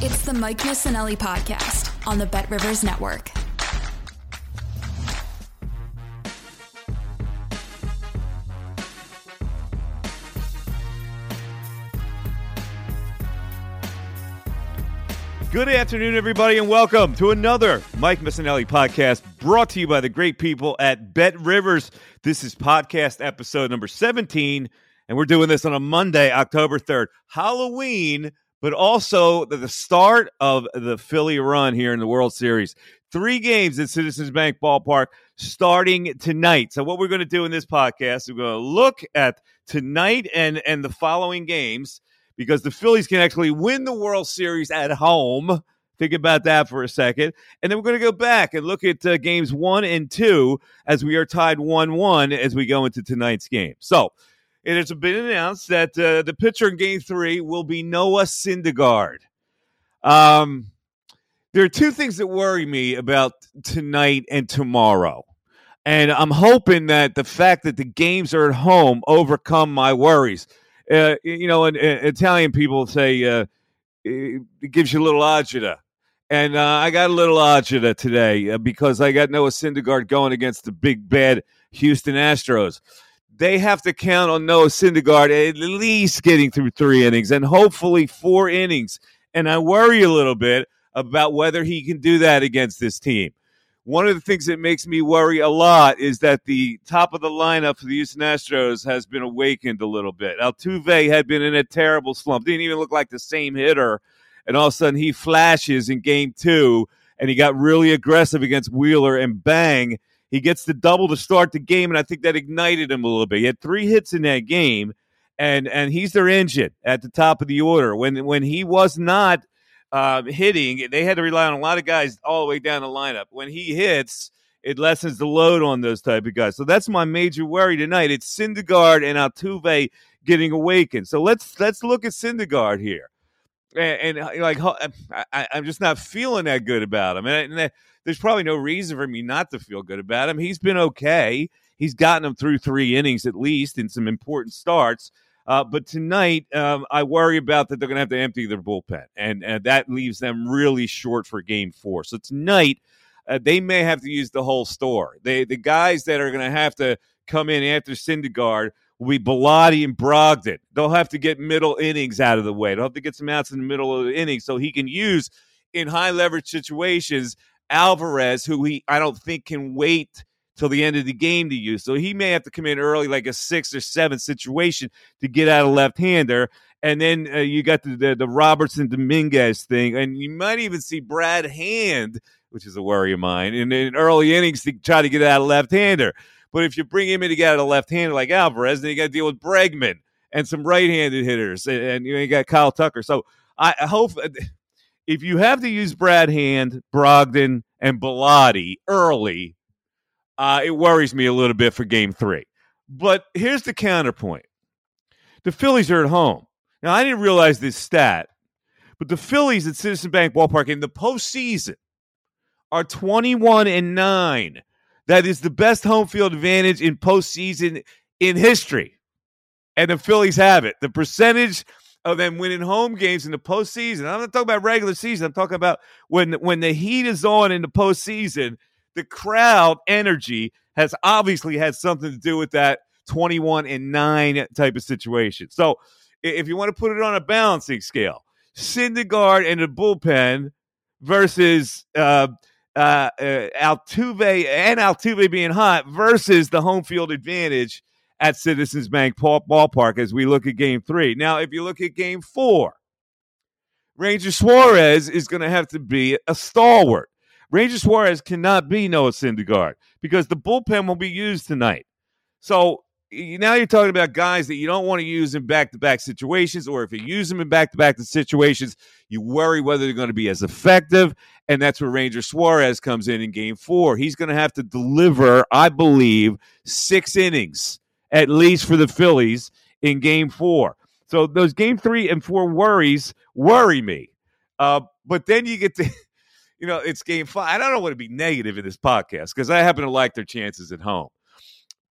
It's the Mike Missanelli podcast on the Bet Rivers Network. Good afternoon, everybody, and welcome to another Mike Missanelli podcast brought to you by the great people at Bet Rivers. This is podcast episode number 17, and we're doing this on a Monday, October 3rd, Halloween, but also the, start of the Philly run here in the World Series. Three games at Citizens Bank Ballpark starting tonight. So, what we're going to do in this podcast, we're going to look at tonight and, and the following games because the Phillies can actually win the World Series at home. Think about that for a second. And then we're going to go back and look at uh, games one and two as we are tied 1 1 as we go into tonight's game. So it has been announced that uh, the pitcher in game three will be Noah Syndergaard. Um, there are two things that worry me about tonight and tomorrow. And I'm hoping that the fact that the games are at home overcome my worries uh, you know, and, Italian people say uh, it gives you a little agita. And uh, I got a little agita today uh, because I got Noah Syndergaard going against the big bad Houston Astros. They have to count on Noah Syndergaard at least getting through three innings and hopefully four innings. And I worry a little bit about whether he can do that against this team. One of the things that makes me worry a lot is that the top of the lineup for the Houston Astros has been awakened a little bit. Altuve had been in a terrible slump, didn't even look like the same hitter, and all of a sudden he flashes in game two, and he got really aggressive against Wheeler, and bang, he gets the double to start the game, and I think that ignited him a little bit. He had three hits in that game, and and he's their engine at the top of the order. When when he was not – uh, hitting, they had to rely on a lot of guys all the way down the lineup. When he hits, it lessens the load on those type of guys. So that's my major worry tonight. It's Syndergaard and Altuve getting awakened. So let's let's look at Syndergaard here, and, and uh, like I, am just not feeling that good about him. And, and, there's probably no reason for me not to feel good about him. He's been okay. He's gotten him through three innings at least in some important starts. Uh, but tonight, um, I worry about that they're going to have to empty their bullpen, and, and that leaves them really short for Game Four. So tonight, uh, they may have to use the whole store. They the guys that are going to have to come in after Syndergaard will be Bellatti and Brogdon. They'll have to get middle innings out of the way. They'll have to get some outs in the middle of the inning so he can use in high leverage situations Alvarez, who he I don't think can wait till the end of the game to use. So he may have to come in early, like a six or seven situation to get out a left hander. And then uh, you got the, the, the Robertson Dominguez thing, and you might even see Brad Hand, which is a worry of mine, in, in early innings to try to get out a left hander. But if you bring him in to get out a left hander like Alvarez, then you got to deal with Bregman and some right handed hitters, and, and, you, you got Kyle Tucker. So I, hope if you have to use Brad Hand, Brogdon, and Bellatti early, uh, it worries me a little bit for game three. But here's the counterpoint the Phillies are at home. Now, I didn't realize this stat, but the Phillies at Citizen Bank Ballpark in the postseason are 21 and 9. That is the best home field advantage in postseason in history. And the Phillies have it. The percentage of them winning home games in the postseason. I'm not talking about regular season. I'm talking about when when the heat is on in the postseason, the crowd energy has obviously had something to do with that 21 and 9 type of situation. So if you want to put it on a balancing scale, Syndergaard and the bullpen versus uh, uh, uh, Altuve and Altuve being hot versus the home field advantage at Citizens Bank Ballpark as we look at game three. Now, if you look at game four, Ranger Suarez is going to have to be a stalwart. Ranger Suarez cannot be Noah Syndergaard because the bullpen will be used tonight. So now you're talking about guys that you don't want to use in back-to-back situations, or if you use them in back-to-back situations, you worry whether they're going to be as effective, and that's where Ranger Suarez comes in in Game Four. He's going to have to deliver, I believe, six innings at least for the Phillies in Game Four. So those Game Three and Four worries worry me, uh, but then you get to. You know, it's game five. I don't want to be negative in this podcast because I happen to like their chances at home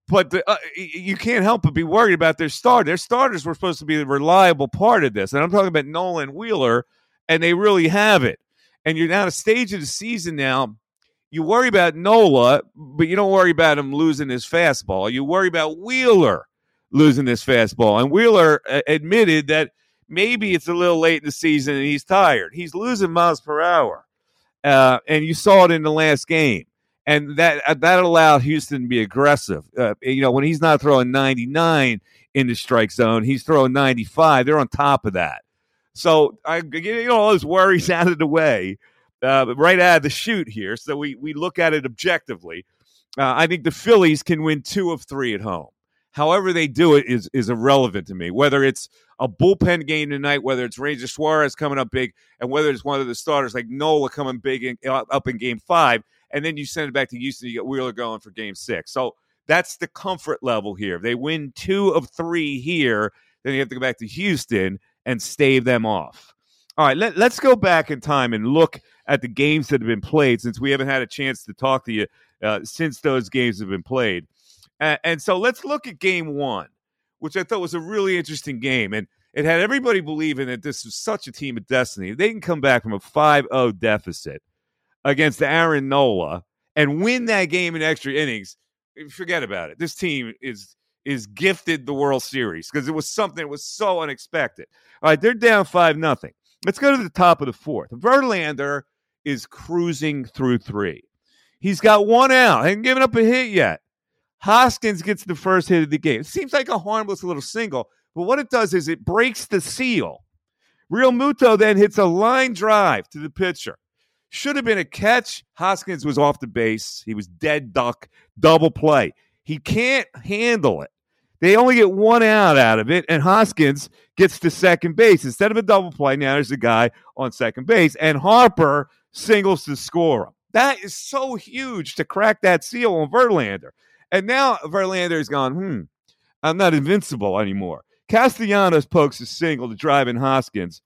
but the, uh, you can't help but be worried about their start. Their starters were supposed to be the reliable part of this, and I'm talking about Nolan Wheeler, and they really have it. And you're now at a stage of the season now. You worry about Nola, but you don't worry about him losing his fastball. You worry about Wheeler losing this fastball, and Wheeler uh, admitted that maybe it's a little late in the season and he's tired. He's losing miles per hour, uh, and you saw it in the last game and that uh, that allowed Houston to be aggressive. Uh, you know, when he's not throwing 99 in the strike zone, he's throwing 95. They're on top of that. So I get all those worries out of the way, uh, right out of the chute here. So we we look at it objectively. Uh, I think the Phillies can win two of three at home. However they do it is is irrelevant to me. Whether it's a bullpen game tonight, whether it's Ranger Suarez coming up big, and whether it's one of the starters like Nola coming big in, up in Game Five and then you send it back to Houston. You get Wheeler going for Game Six. So that's the comfort level here. If they win two of three here, then you have to go back to Houston and stave them off. All right, let, us go back in time and look at the games that have been played since we haven't had a chance to talk to you uh, since those games have been played. And, and so let's look at game one, which I thought was a really interesting game. And it had everybody believing that this was such a team of destiny. They can come back from a 5 0 deficit against Aaron Nola and win that game in extra innings, forget about it. This team is is gifted the World Series because it was something that was so unexpected. All right, they're down five nothing. Let's go to the top of the fourth. Verlander is cruising through three. He's got one out. Hasn't given up a hit yet. Hoskins gets the first hit of the game. It seems like a harmless little single, but what it does is it breaks the seal. Realmuto then hits a line drive to the pitcher. Should have been a catch. Hoskins was off the base. He was dead duck, double play. He can't handle it. They only get one out out of it, and Hoskins gets to second base. Instead of a double play, now there's a guy on second base, and Harper singles to score him. That is so huge to crack that seal on Verlander. And now Verlander has gone, hmm, I'm not invincible anymore. Castellanos pokes a single to drive in Hoskins.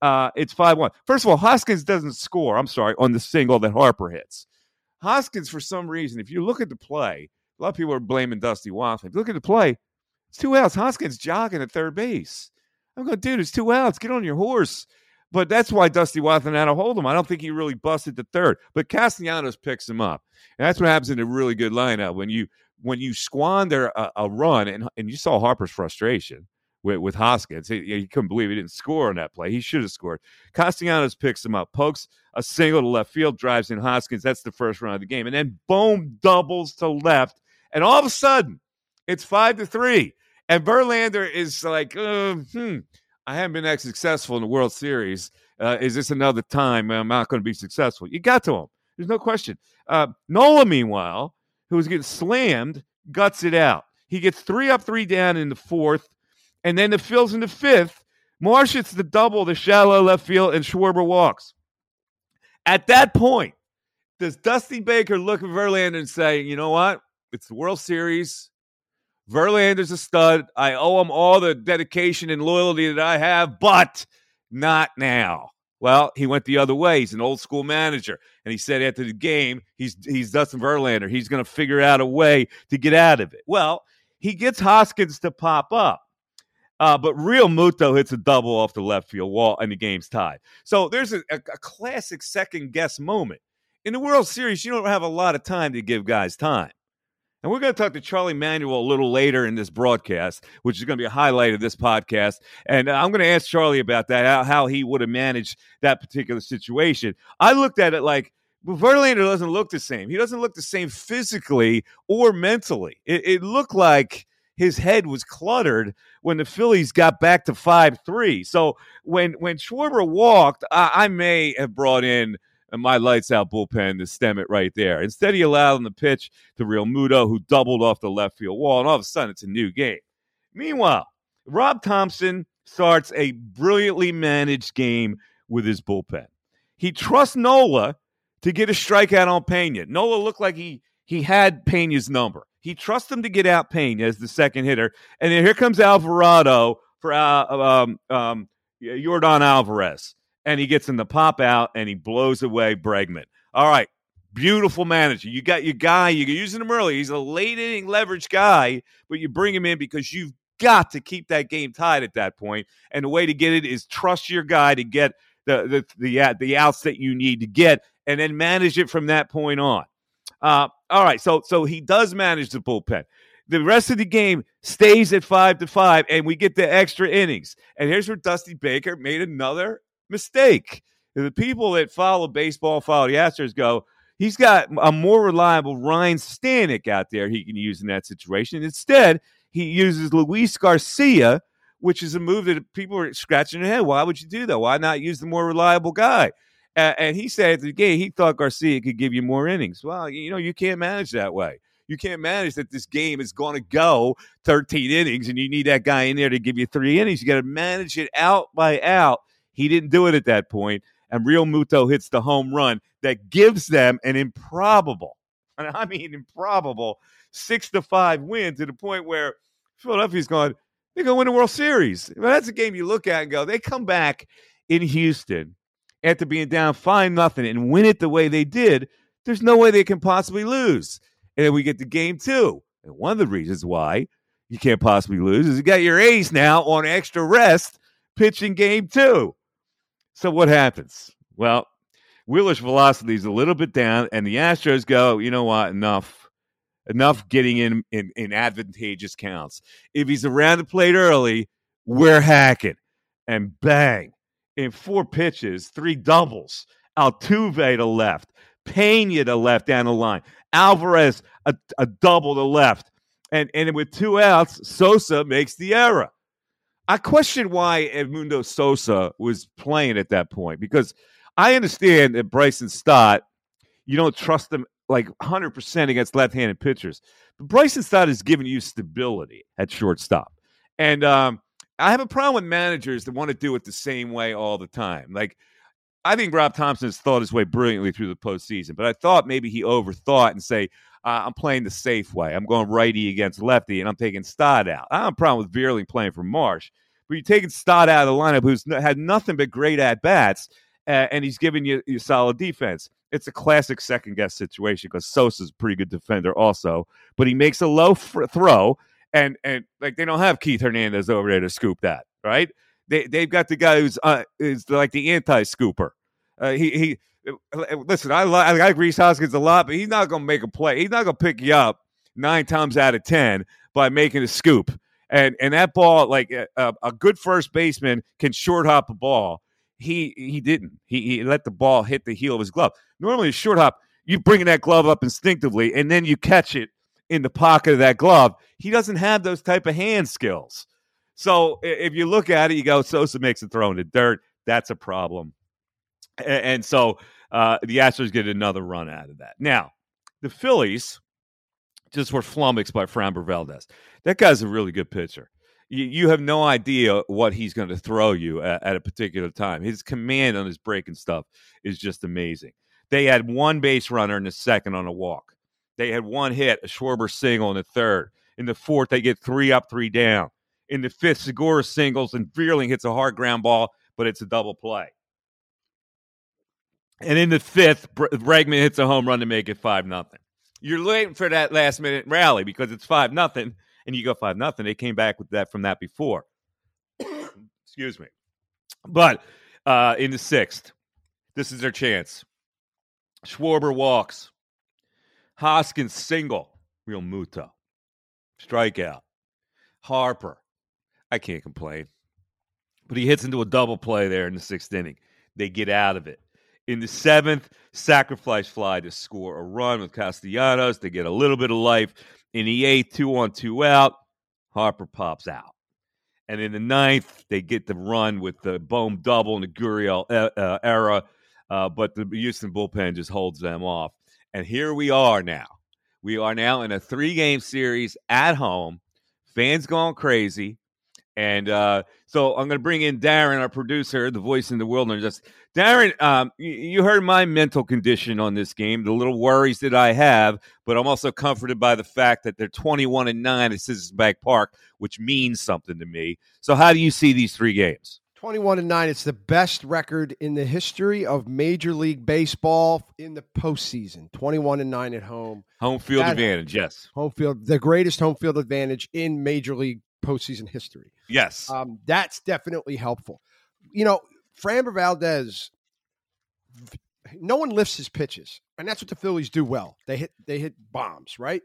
Uh, it's 5 1. First of all, Hoskins doesn't score, I'm sorry, on the single that Harper hits. Hoskins, for some reason, if you look at the play, a lot of people are blaming Dusty Wathan. If you look at the play, it's two outs. Hoskins jogging at third base. I'm going, dude, it's two outs. Get on your horse. But that's why Dusty Wathan had to hold him. I don't think he really busted the third. But Castellanos picks him up. And that's what happens in a really good lineup when you when you squander a, a run and and you saw Harper's frustration with, with Hoskins. He, he, couldn't believe he didn't score on that play. He should have scored. Castellanos picks him up, pokes a single to left field, drives in Hoskins. That's the first run of the game. And then boom, doubles to left. And all of a sudden, it's five to three. And Verlander is like, uh, hmm, I haven't been that successful in the World Series. Uh, is this another time I'm not going to be successful? You got to him. There's no question. Uh, Nola, meanwhile, who was getting slammed, guts it out. He gets three up, three down in the fourth and then the Phil's in the fifth. Marsh hits the double, the shallow left field, and Schwarber walks. At that point, does Dusty Baker look at Verlander and say, you know what? It's the World Series. Verlander's a stud. I owe him all the dedication and loyalty that I have, but not now. Well, he went the other way. He's an old school manager. And he said after the game, he's he's Justin Verlander. He's going to figure out a way to get out of it. Well, he gets Hoskins to pop up. Uh, but Realmuto hits a double off the left field wall, and the game's tied. So there's a, a, a classic second guess moment. In the World Series, you don't have a lot of time to give guys time. And we're going to talk to Charlie Manuel a little later in this broadcast, which is going to be a highlight of this podcast. And I'm going to ask Charlie about that, how, how he would have managed that particular situation. I looked at it like Verlander doesn't look the same. He doesn't look the same physically or mentally. It, it looked like his head was cluttered when the Phillies got back to five three. So when when Schwarber walked, I, I may have brought in my lights out bullpen to stem it right there. Instead, he allowed him to pitch to Realmuto, who doubled off the left field wall, and all of a sudden it's a new game. Meanwhile, Rob Thompson starts a brilliantly managed game with his bullpen. He trusts Nola to get a strikeout on Pena. Nola looked like he he had Pena's number. He trusts him to get out Pena as the second hitter, and then here comes Alvarado for uh, um, um, Yordan Alvarez and he gets in the pop out and he blows away Bregman. All right, beautiful manager. You got your guy. You're using him early. He's a late inning leverage guy, but you bring him in because you've got to keep that game tied at that point. And the way to get it is trust your guy to get the the the, the outs that you need to get, and then manage it from that point on. Uh, all right, so so he does manage the bullpen. The rest of the game stays at five to five, and we get the extra innings. And here's where Dusty Baker made another mistake. The people that follow baseball, follow the Astros, go, he's got a more reliable Ryne Stanek out there he can use in that situation. Instead, he uses Luis Garcia, which is a move that people are scratching their head. Why would you do that? Why not use the more reliable guy? And he said at the game he thought Garcia could give you more innings. Well, you know, you can't manage that way. You can't manage that this game is going to go 13 innings and you need that guy in there to give you three innings. You got to manage it out by out he didn't do it at that point. point, and Realmuto hits the home run that gives them an improbable, and I mean improbable, six to five win to the point where Philadelphia's going, they're going to win the World Series. Well, that's a game you look at and go, they come back in Houston after being down five nothing and win it the way they did. There's no way they can possibly lose. And then we get to game two. And one of the reasons why you can't possibly lose is you got your A's now on extra rest pitching game two. So what happens? Well, Wheeler's velocity is a little bit down, and the Astros go, you know what, enough. Enough getting in, in, in advantageous counts. If he's around the plate early, we're hacking. And bang, in four pitches, three doubles. Altuve to left, Pena to left down the line, Alvarez a, a double to left. And, and with two outs, Sosa makes the error. I question why Edmundo Sosa was playing at that point because I understand that Bryson Stott, you don't trust him like 100% against left handed pitchers. But Bryson Stott is giving you stability at shortstop. And um, I have a problem with managers that want to do it the same way all the time. Like, I think Rob Thompson has thought his way brilliantly through the postseason, but I thought maybe he overthought and say, uh, I'm playing the safe way. I'm going righty against lefty, and I'm taking Stott out. I have a problem with Vierling playing for Marsh, but you're taking Stott out of the lineup, who's had nothing but great at bats, uh, and he's giving you, you solid defense. It's a classic second guess situation because Sosa's a pretty good defender also, but he makes a low throw, and and like they don't have Keith Hernandez over there to scoop that, right? They they've got the guy who's uh, is like the anti scooper. Uh, he he listen, I, I like Rhys Hoskins a lot, but he's not going to make a play. He's not going to pick you up nine times out of ten by making a scoop. And and that ball, like a, a good first baseman can short hop a ball. He he didn't. He, he let the ball hit the heel of his glove. Normally, a short hop, you bring that glove up instinctively, and then you catch it in the pocket of that glove. He doesn't have those type of hand skills. So if you look at it, you go, Sosa makes a throw in the dirt. That's a problem. And, so uh, the Astros get another run out of that. Now, the Phillies just were flummoxed by Framber Valdez. That guy's a really good pitcher. You, you have no idea what he's going to throw you at, at, a particular time. His command on his breaking stuff is just amazing. They had one base runner in the second on a walk. They had one hit, a Schwarber single in the third. In the fourth, they get three up, three down. In the fifth, Segura singles and Vierling hits a hard ground ball, but it's a double play. And in the fifth, Bregman hits a home run to make it five nothing. You're waiting for that last minute rally because it's five nothing, and you go five nothing. They came back with that from that before. Excuse me. But uh, in the sixth, this is their chance. Schwarber walks. Hoskins single. Realmuto. Strikeout. Harper. I can't complain. But he hits into a double play there in the sixth inning. They get out of it. In the seventh, sacrifice fly to score a run with Castellanos. They get a little bit of life. In the eighth, two on, two out, Harper pops out. And in the ninth, they get the run with the Bohm double and the Gurriel uh, uh, era, uh, but the Houston bullpen just holds them off. And here we are now. We are now in a three game series at home. Fans gone crazy. And uh, so I'm going to bring in Darren, our producer, the voice in the wilderness. Darren, um, you, you, heard my mental condition on this game, the little worries that I have, but I'm also comforted by the fact that they're 21 and nine at Citizens Bank Park, which means something to me. So, how do you see these three games? 21 and 9 it's the best record in the history of major league baseball in the postseason. 21 and 9 at home. Home field that, advantage yes. Home field the greatest home field advantage in major league postseason history. Yes. Um, that's definitely helpful. You know framber valdez no one lifts his pitches and that's what the phillies do well. They hit they hit bombs right?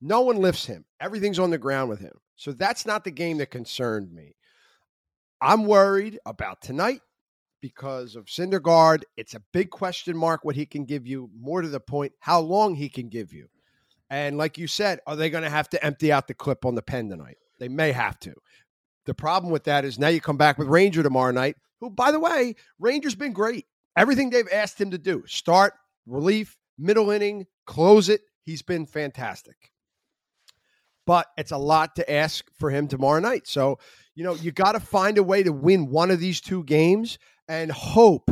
No one lifts him. Everything's on the ground with him. So that's not the game that concerned me I'm worried about tonight because of Syndergaard. It's a big question mark what he can give you. More to the point, how long he can give you. And like you said, are they going to have to empty out the clip on the pen tonight? They may have to. The problem with that is now you come back with Ranger tomorrow night, who, by the way, Ranger's been great. Everything they've asked him to do start, relief, middle inning, close it. He's been fantastic. But it's a lot to ask for him tomorrow night. So you know, you got to find a way to win one of these two games and hope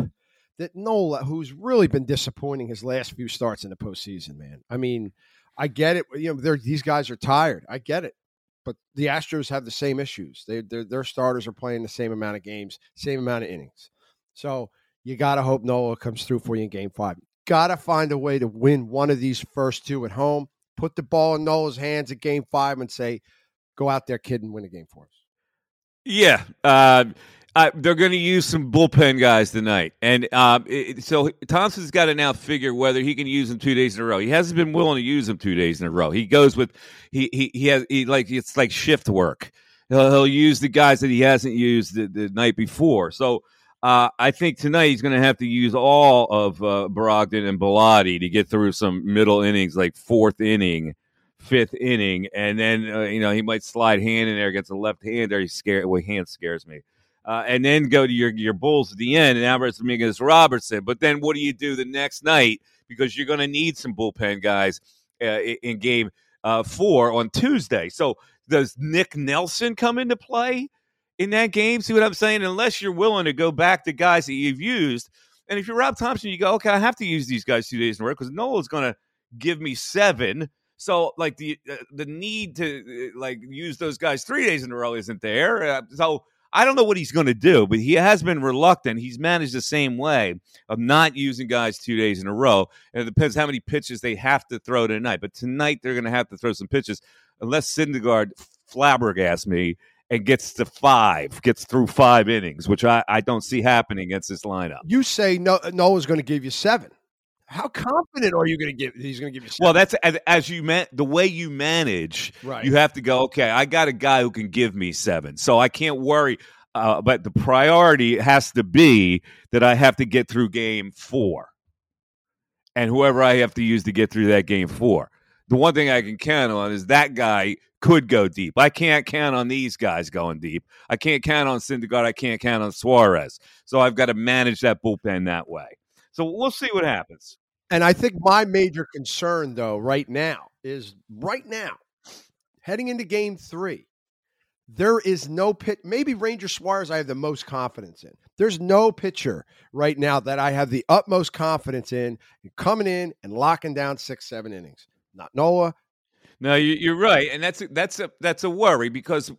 that Nola, who's really been disappointing his last few starts in the postseason, man. I mean, I get it. You know, these guys are tired. I get it. But the Astros have the same issues. They, their starters are playing the same amount of games, same amount of innings. So you got to hope Nola comes through for you in game five. Got to find a way to win one of these first two at home. Put the ball in Nola's hands at game five and say, go out there, kid, and win a game for us. Yeah. Uh, uh, they're going to use some bullpen guys tonight, and um, it, so Thompson's got to now figure whether he can use them two days in a row. He hasn't been willing to use them two days in a row. He goes with he he he has he like it's like shift work. He'll he'll use the guys that he hasn't used the, the night before. So uh, I think tonight he's going to have to use all of uh, Brogdon and Bellatti to get through some middle innings, like fourth inning fifth inning, and then uh, you know he might slide hand in there against a left hander. He scare well, hand scares me. Uh, and then go to your your Bulls at the end, and Alvarez against Robertson. But then what do you do the next night? Because you're going to need some bullpen guys uh, in game uh, four on Tuesday. So does Nick Nelson come into play in that game? See what I'm saying? Unless you're willing to go back to guys that you've used. And if you're Rob Thompson, you go, okay, I have to use these guys two days in a row because Nola's going to give me seven so like the uh, the need to uh, like use those guys three days in a row isn't there. Uh, so I don't know what he's going to do, but he has been reluctant. He's managed the same way of not using guys two days in a row. And it depends how many pitches they have to throw tonight. But tonight they're going to have to throw some pitches, unless Syndergaard flabbergasts me and gets to five, gets through five innings, which I, I don't see happening against this lineup. You say no, Noah's going to give you seven. How confident are you going to give? He's going to give you. Seven? Well, that's as, as you meant the way you manage. Right. You have to go. Okay, I got a guy who can give me seven, so I can't worry. Uh, but the priority has to be that I have to get through game four, and whoever I have to use to get through that game four. The one thing I can count on is that guy could go deep. I can't count on these guys going deep. I can't count on Syndergaard. I can't count on Suarez. So I've got to manage that bullpen that way. So we'll see what happens. And I think my major concern, though, right now is right now, heading into game three, there is no pit. Maybe Ranger Suarez, I have the most confidence in. There's no pitcher right now that I have the utmost confidence in coming in and locking down six, seven innings. Not Noah. No, you, are right, and that's that's a that's a worry because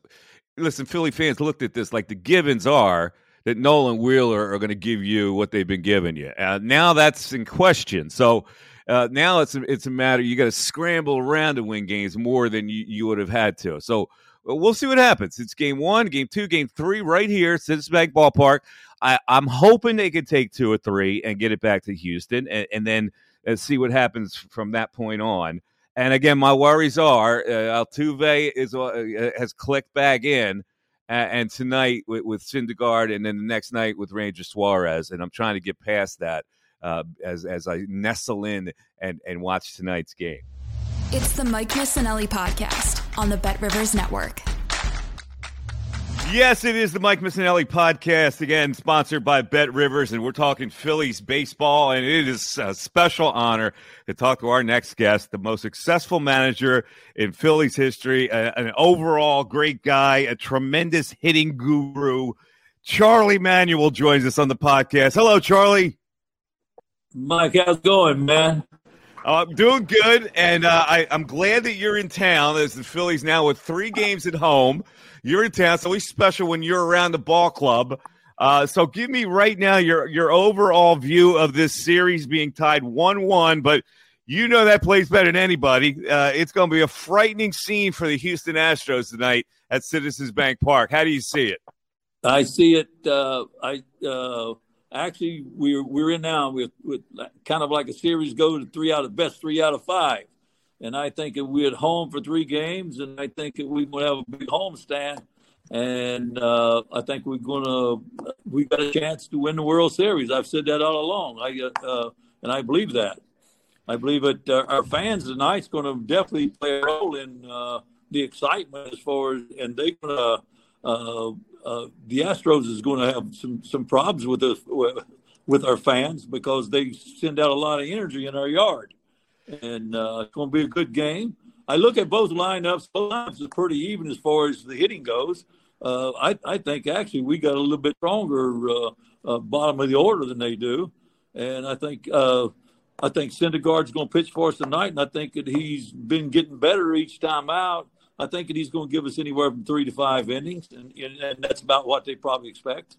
listen, Philly fans looked at this like the givens are that Nolan Wheeler are going to give you what they've been giving you. Uh, now that's in question. So uh, now it's a, it's a matter you got to scramble around to win games more than you, you would have had to. So we'll see what happens. It's game one, game two, game three, right here, Citizens Bank Ballpark. I, am hoping they can take two or three and get it back to Houston, and, and then uh, see what happens from that point on. And again, my worries are uh, Altuve is uh, has clicked back in, and tonight with, with Syndergaard, and then the next night with Ranger Suarez, and I'm trying to get past that uh, as as I nestle in and and watch tonight's game. It's the Mike Missanelli podcast on the Bet Rivers Network. Yes, it is the Mike Missanelli podcast, again, sponsored by Bet Rivers, and we're talking Phillies baseball, and it is a special honor to talk to our next guest, the most successful manager in Phillies history, a, an overall great guy, a tremendous hitting guru. Charlie Manuel joins us on the podcast. Hello, Charlie. Mike, how's it going, man? Uh, I'm doing good, and uh, I, am glad that you're in town. As the Phillies now with three games at home, you're in town. So it's always special when you're around the ball club. Uh, so, give me right now your your overall view of this series being tied one-one. But you know that plays better than anybody. Uh, it's going to be a frightening scene for the Houston Astros tonight at Citizens Bank Park. How do you see it? I see it. Uh, I uh, actually we're we're in now with with kind of like a series go to three out of best three out of five, and I think if we're at home for three games, and I think that we will have a big home stand, and uh, I think we're gonna we got a chance to win the World Series. I've said that all along. I uh, and I believe that. I believe that uh, our fans tonight's going to definitely play a role in uh, the excitement as far as, and they're to uh, uh, the Astros is going to have some some problems with us with our fans because they send out a lot of energy in our yard, and uh, it's going to be a good game. I look at both lineups. Both lineups are pretty even as far as the hitting goes. Uh, I, I think actually we got a little bit stronger uh, uh, bottom of the order than they do, and I think I think Syndergaard's going to pitch for us tonight, and I think that he's been getting better each time out. I think that he's going to give us anywhere from three to five innings, and, and that's about what they probably expect.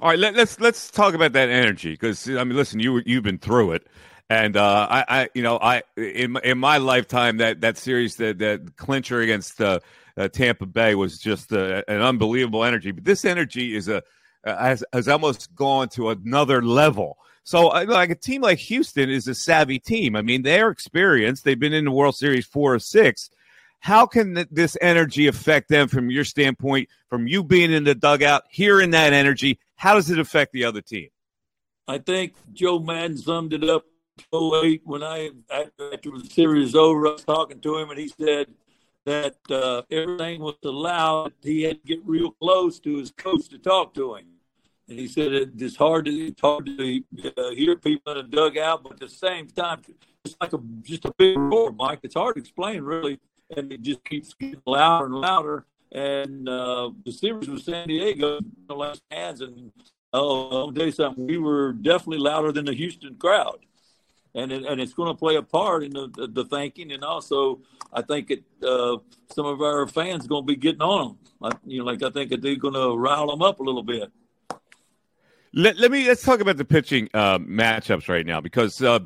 All right, let, us let's, let's talk about that energy because I mean, listen, you you've been through it, and uh, I, I, you know, I in in my lifetime that that series that that clincher against uh, uh, Tampa Bay was just uh, an unbelievable energy. But this energy is a uh, has has almost gone to another level. So, like a team like Houston is a savvy team. I mean, they're experienced. They've been in the World Series four or six. How can this energy affect them from your standpoint, from you being in the dugout, hearing that energy? How does it affect the other team? I think Joe Maddon summed it up 08 when I, after the series over, I was talking to him and he said that uh, everything was allowed. He had to get real close to his coach to talk to him. And he said it's hard to it's hard to uh, hear people in a dugout, but at the same time, it's like a just a big roar, Mike. It's hard to explain, really and it just keeps getting louder and louder. And uh, the series with San Diego, the last hands, and oh, I'll tell you something, we were definitely louder than the Houston crowd. And, it, and it's going to play a part in the, the, the thinking, and also I think it uh, some of our fans going to be getting on them. I, you know, like I think they're going to rile them up a little bit. Let, let me let's talk about the pitching uh, matchups right now because uh,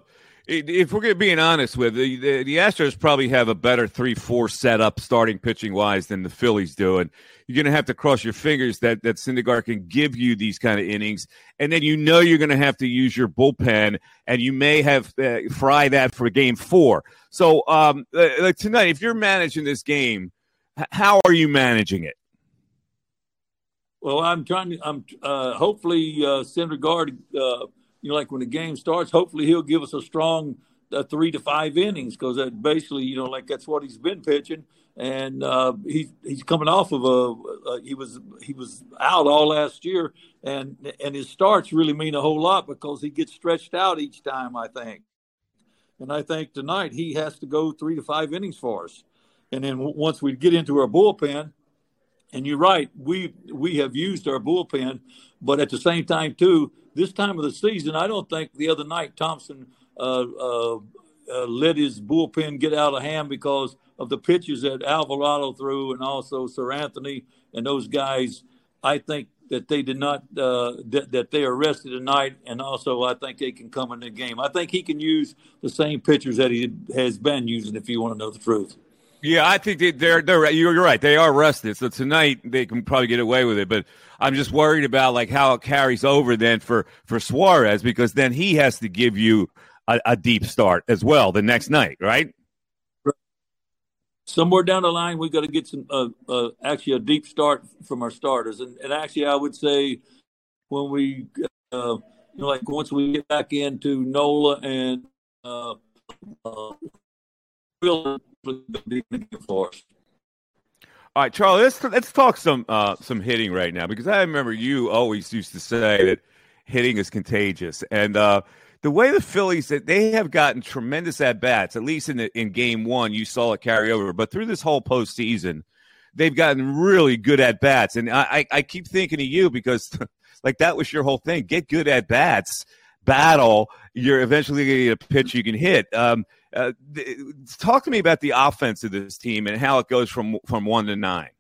if we're being honest with the, the, the Astros probably have a better three four setup starting pitching wise than the Phillies do, and you're going to have to cross your fingers that that Syndergaard can give you these kind of innings, and then you know you're going to have to use your bullpen, and you may have uh, fry that for Game Four. So um, uh, like tonight, if you're managing this game, how are you managing it? Well, I'm trying to. I'm uh, hopefully uh, Syndergaard. Uh, you know, like when the game starts, hopefully he'll give us a strong uh, three to five innings because that basically, you know, like that's what he's been pitching. And uh, he's he's coming off of a uh, he was he was out all last year, and and his starts really mean a whole lot because he gets stretched out each time. I think, and I think tonight he has to go three to five innings for us. And then once we get into our bullpen, and you're right, we we have used our bullpen, but at the same time too, this time of the season, I don't think the other night Thompson uh, uh, uh, let his bullpen get out of hand because of the pitches that Alvarado threw and also Seranthony and those guys. I think that they did not uh, that, that they are rested tonight, and also I think they can come in the game. I think he can use the same pitchers that he has been using. If you want to know the truth. Yeah, I think they, they're they're you're right. They are rested, so tonight they can probably get away with it. But I'm just worried about like how it carries over then for for Suarez because then he has to give you a, a deep start as well the next night, right? somewhere down the line we've got to get some uh, uh, actually a deep start from our starters and, and actually i would say when we uh, you know like once we get back into nola and uh, uh all right, Charlie. Let's let's talk some uh, some hitting right now because I remember you always used to say that hitting is contagious, and uh, the way the Phillies that they have gotten tremendous at bats, at least in the, in Game One, you saw it carry over. But through this whole postseason, they've gotten really good at bats, and I, I keep thinking of you because like that was your whole thing: get good at bats, battle. You're eventually going to get a pitch you can hit. Um, uh, th- talk to me about the offense of this team and how it goes from from one to nine.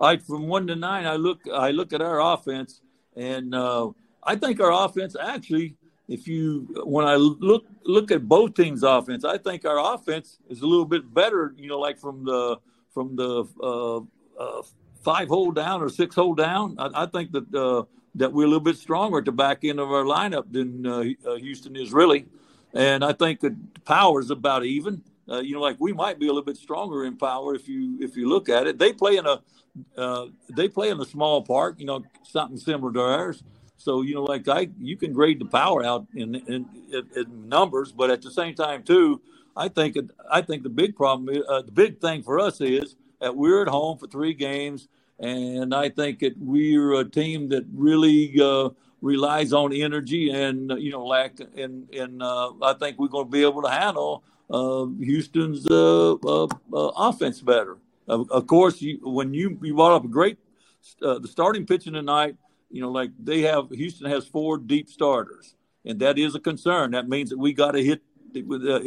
Right, from one to nine, I look I look at our offense and. Uh, I think our offense actually, if you when I look look at both teams' offense, I think our offense is a little bit better. You know, like from the from the uh, uh, five hole down or six hole down. I, I think that uh, that we're a little bit stronger at the back end of our lineup than Houston is really, and I think that power is about even. Uh, you know, like we might be a little bit stronger in power if you if you look at it. They play in a uh, they play in a small park, you know, something similar to ours. So you know, like I, you can grade the power out in, in, in numbers, but at the same time too, I think I think the big problem, uh, the big thing for us is that we're at home for three games, and I think that we're a team that really uh, relies on energy and you know, lack and and uh, I think we're going to be able to handle uh, Houston's uh, uh, offense better. of course, you, when you you brought up a great the starting pitching tonight you know, like they have Houston has four deep starters, and that is a concern. That means that we got to hit uh,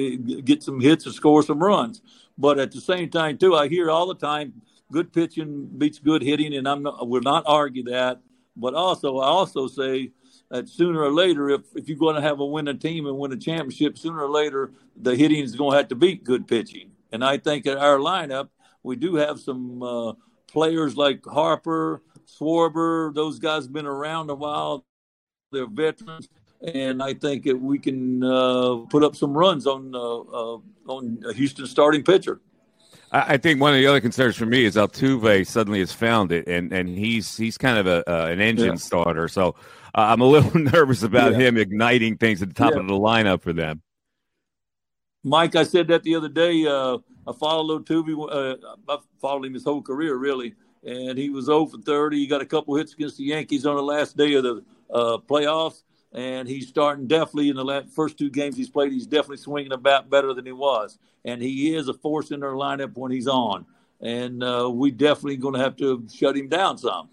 get some hits and score some runs. But at the same time, too, I hear all the time, good pitching beats good hitting, and I'm not, will not argue that. But also, I also say that sooner or later, if if you're going to have a winning team and win a championship, sooner or later the hitting is going to have to beat good pitching. And I think at our lineup, we do have some uh, players like Harper Schwarber, those guys have been around a while. They're veterans, and I think that we can uh, put up some runs on uh, uh, on Houston starting pitcher. I think one of the other concerns for me is Altuve suddenly has found it, and, and he's he's kind of a uh, an engine yeah. starter. So uh, I'm a little nervous about yeah. him igniting things at the top yeah. of the lineup for them. Mike, I said that the other day. Uh, I followed Altuve. I followed him his whole career, really and he was 0 for 30. He got a couple hits against the Yankees on the last day of the uh, playoffs, and he's starting definitely in the last, first two games he's played. He's definitely swinging a bat better than he was, and he is a force in our lineup when he's on. And uh, we definitely going to have to shut him down some.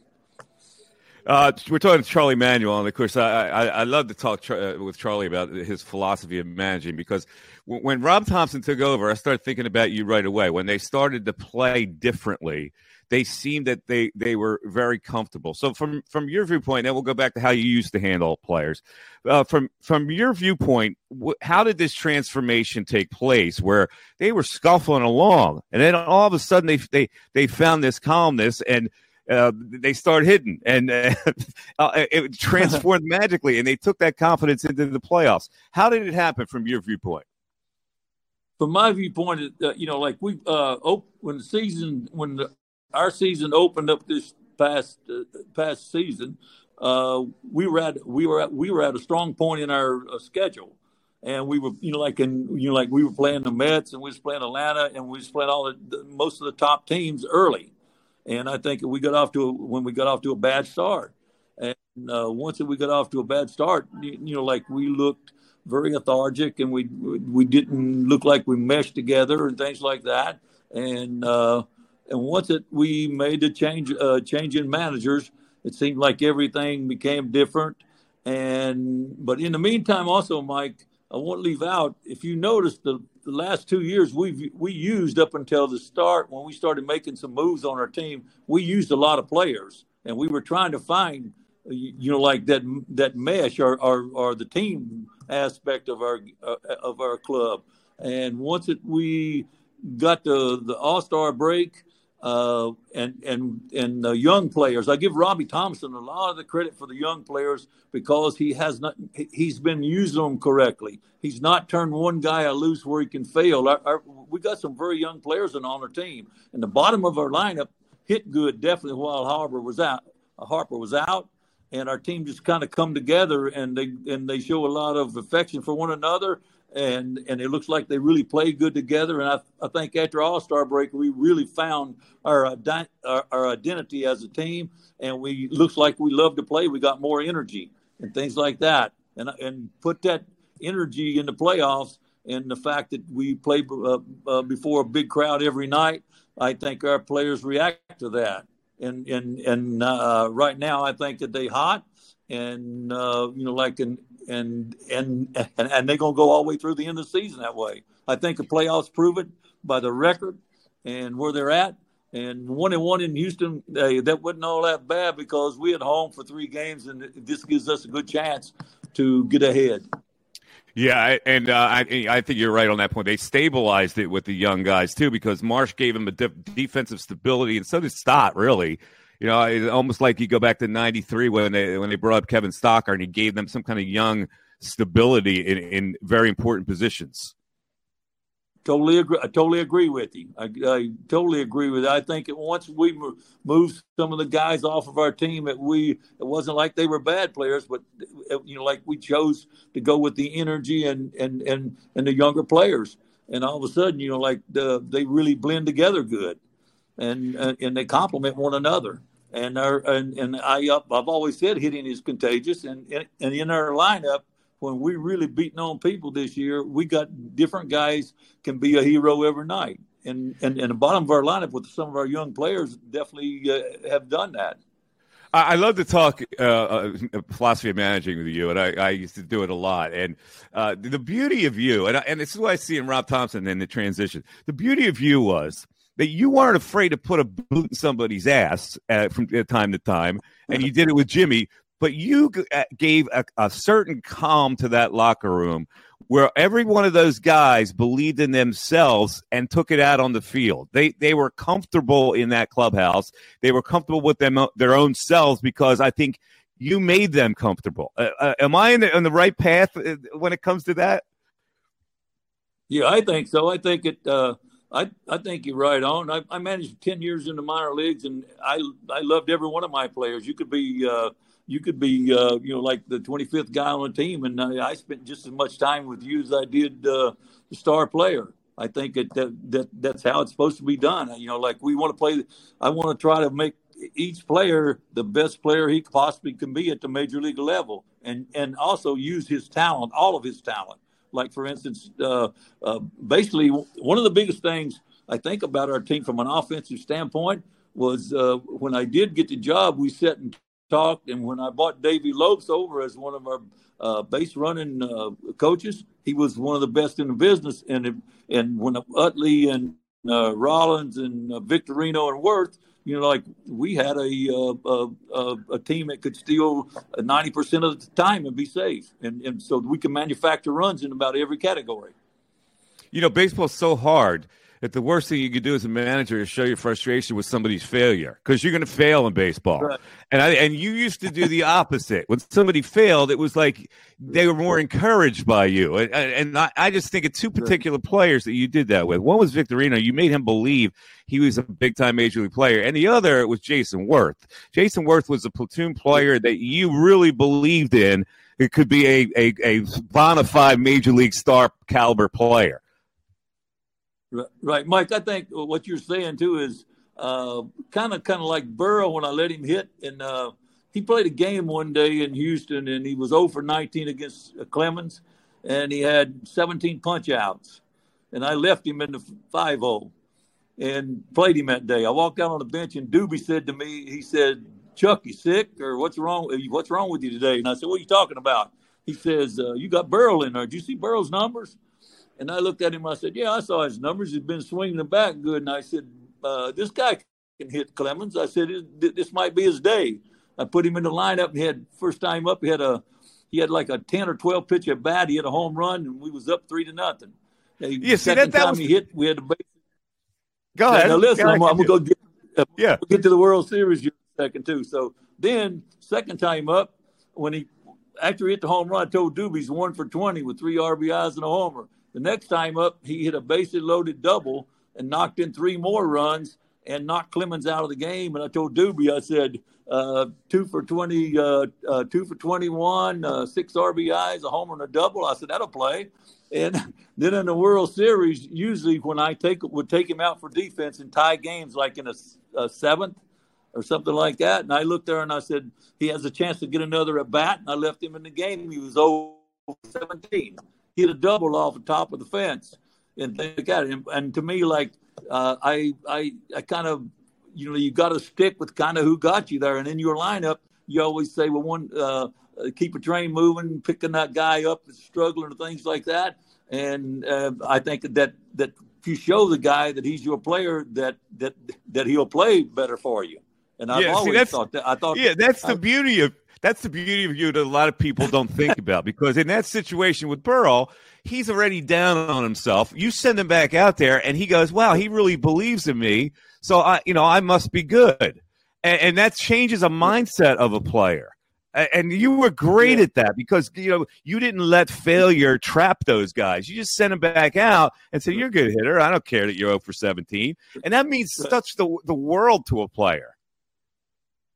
Uh, we're talking to Charlie Manuel, and of course, I, I, I love to talk uh, with Charlie about his philosophy of managing because when Rob Thompson took over, I started thinking about you right away. When they started to play differently, they seemed that they they were very comfortable. So from from your viewpoint, then we'll go back to how you used to handle players. Uh, from from your viewpoint, wh- how did this transformation take place? Where they were scuffling along, and then all of a sudden they they they found this calmness and. Uh, they start hitting and uh, uh it transformed magically and they took that confidence into the playoffs how did it happen from your viewpoint from my viewpoint, uh, you know, like we uh, op- when the season when the our season opened up this past uh, past season, uh, we were at we were at we were at a strong point in our uh, schedule, and we were you know like in you know like we were playing the Mets and we was playing Atlanta and we was playing all the, most of the top teams early, and I think we got off to a, when we got off to a bad start, and uh, once we got off to a bad start, you, you know like we looked very lethargic and we we didn't look like we meshed together and things like that, and uh, and once it we made the change uh, change in managers, it seemed like everything became different. And but in the meantime, also, Mike, I won't leave out. If you notice, the, the last two years we we used up until the start when we started making some moves on our team, we used a lot of players. and we were trying to find, you know, like that that mesh or or, or the team aspect of our uh, of our club. And once it, we got the the All Star break, uh, and and and the young players. I give Robbie Thomson a lot of the credit for the young players because he has not he's been using them correctly. He's not turned one guy loose where he can fail. Our, our, we got some very young players on our team, and the bottom of our lineup hit good definitely while Harper was out. Harper was out, and our team just kind of come together and they and they show a lot of affection for one another and and it looks like they really played good together. And I, I think after All Star break, we really found our, our, our identity as a team, and we looks like we love to play. We got more energy and things like that, and and put that energy in the playoffs. And the fact that we play uh, uh, before a big crowd every night, I think our players react to that. And and and uh, right now, I think that they hot, and uh, you know, like in and and and, and they're going to go all the way through the end of the season that way. I think the playoffs prove it by the record and where they're at. And one and one in Houston, that wasn't all that bad because we at home for three games, and this gives us a good chance to get ahead. Yeah, and uh, I, I think you're right on that point. They stabilized it with the young guys too, because Marsh gave them a defensive stability, and so did Stott. Really, you know, it's almost like you go back to '93 when they when they brought up Kevin Stocker and he gave them some kind of young stability in, in very important positions. Totally agree. I totally agree with you. I, I totally agree with. You. I think once we moved some of the guys off of our team, that we it wasn't like they were bad players, but you know, like we chose to go with the energy and and and and the younger players, and all of a sudden, you know, like the, they really blend together good, and and they complement one another and our and, and I I've always said hitting is contagious, and and in our lineup when we really beating on people this year, we got different guys can be a hero every night, and and, and the bottom of our lineup with some of our young players definitely uh, have done that. I love to talk uh, uh, philosophy of managing with you, and I, I, used to do it a lot. And uh, the beauty of you, and, and this is what I see in Rob Thomson in the transition. The beauty of you was that you weren't afraid to put a boot in somebody's ass uh, from time to time, and you did it with Jimmy. But you uh, gave a, a certain calm to that locker room where every one of those guys believed in themselves and took it out on the field. They they were comfortable in that clubhouse. They were comfortable with them their own selves because I think you made them comfortable. Uh, uh, am I in the, on the right path uh, when it comes to that? Yeah, I think so. I think it. Uh, I, I think you're right on. I, I, managed ten years in the minor leagues, and I I loved every one of my players. You could be uh, you could be uh, you know like the 25th guy on the team, and uh, I spent just as much time with you as I did uh, the star player. I think that, that that that's how it's supposed to be done. You know, like we want to play. I want to try to make each player the best player he possibly can be at the major league level, and and also use his talent, all of his talent like for instance, uh, uh, basically one of the biggest things I think about our team from an offensive standpoint was uh, when I did get the job, we sat and talked, and when I brought Davey Lopes over as one of our uh, base running uh, coaches, he was one of the best in the business. And and when Utley and Rollins and Victorino and Werth you know, like we had a uh, a, a, team that could steal ninety percent of the time and be safe, and and so we can manufacture runs in about every category. You know, baseball's so hard that the worst thing you could do as a manager is show your frustration with somebody's failure because you're going to fail in baseball. Right. And I, and you used to do the opposite. When somebody failed, it was like they were more encouraged by you. And, and I, I, just think of two particular players that you did that with. One was Victorino. You made him believe he was a big time major league player, and the other was Jason Werth. Jason Werth was a platoon player that you really believed in. It could be a a, a bona fide major league star caliber player. Right, Mike. I think what you're saying too is kind of kind of like Burrell when I let him hit, and uh, he played a game one day in Houston, and he was 0 for 19 against uh, Clemens, and he had 17 punch outs, and I left him in the 5-0 and played him that day. I walked out on the bench, and Dubee said to me, he said, "Chuck, you sick or what's wrong? What's wrong with you today?" And I said, "What are you talking about?" He says, uh, "You got Burrell in there. Did you see Burrell's numbers?" And I looked at him. I said, "Yeah, I saw his numbers. He's been swinging the bat good." And I said, uh, "This guy can hit Clemens. I said this might be his day. I put him in the lineup. And he had first time up. He had a he had like a ten or twelve pitch at bat. He had a home run, and we was up three to nothing. Yeah, see that, that time was... he hit, we had a base. Go ahead. Now listen, I'm, I'm, gonna go get uh, yeah we'll get to the World Series in a second too. So then second time up when he after he hit the home run, I told Dubee's one for twenty with three RBIs and a homer. The next time up, he hit a bases loaded double and knocked in three more runs and knocked Clemens out of the game. And I told Dubee, I said, uh, two for 20, uh, uh, two for 21, uh, six RBIs, a homer and a double. I said, that'll play. And then in the World Series, usually when I take would take him out for defense and tie games like in a, a seventh or something like that. And I looked there and I said, he has a chance to get another at bat. And I left him in the game. He was 0 17. Had a double off the top of the fence and things like that. And, and to me, like, uh, I, I, I kind of, you know, you got to stick with kind of who got you there. And in your lineup, you always say, well, one, uh, keep a train moving, picking that guy up that's struggling and things like that. And uh, I think that that if you show the guy that he's your player, that that that he'll play better for you. And I've yeah, always see, thought that. I thought, yeah, that's the beauty of that's the beauty of you that a lot of people don't think about because in that situation with Burrell, he's already down on himself. You send him back out there, and he goes, "Wow, he really believes in me." So I, you know, I must be good, and, and that changes a mindset of a player. And you were great yeah. at that because you know you didn't let failure trap those guys. You just sent them back out and said, "You're a good hitter. I don't care that you're 0 for 17," and that means such the the world to a player.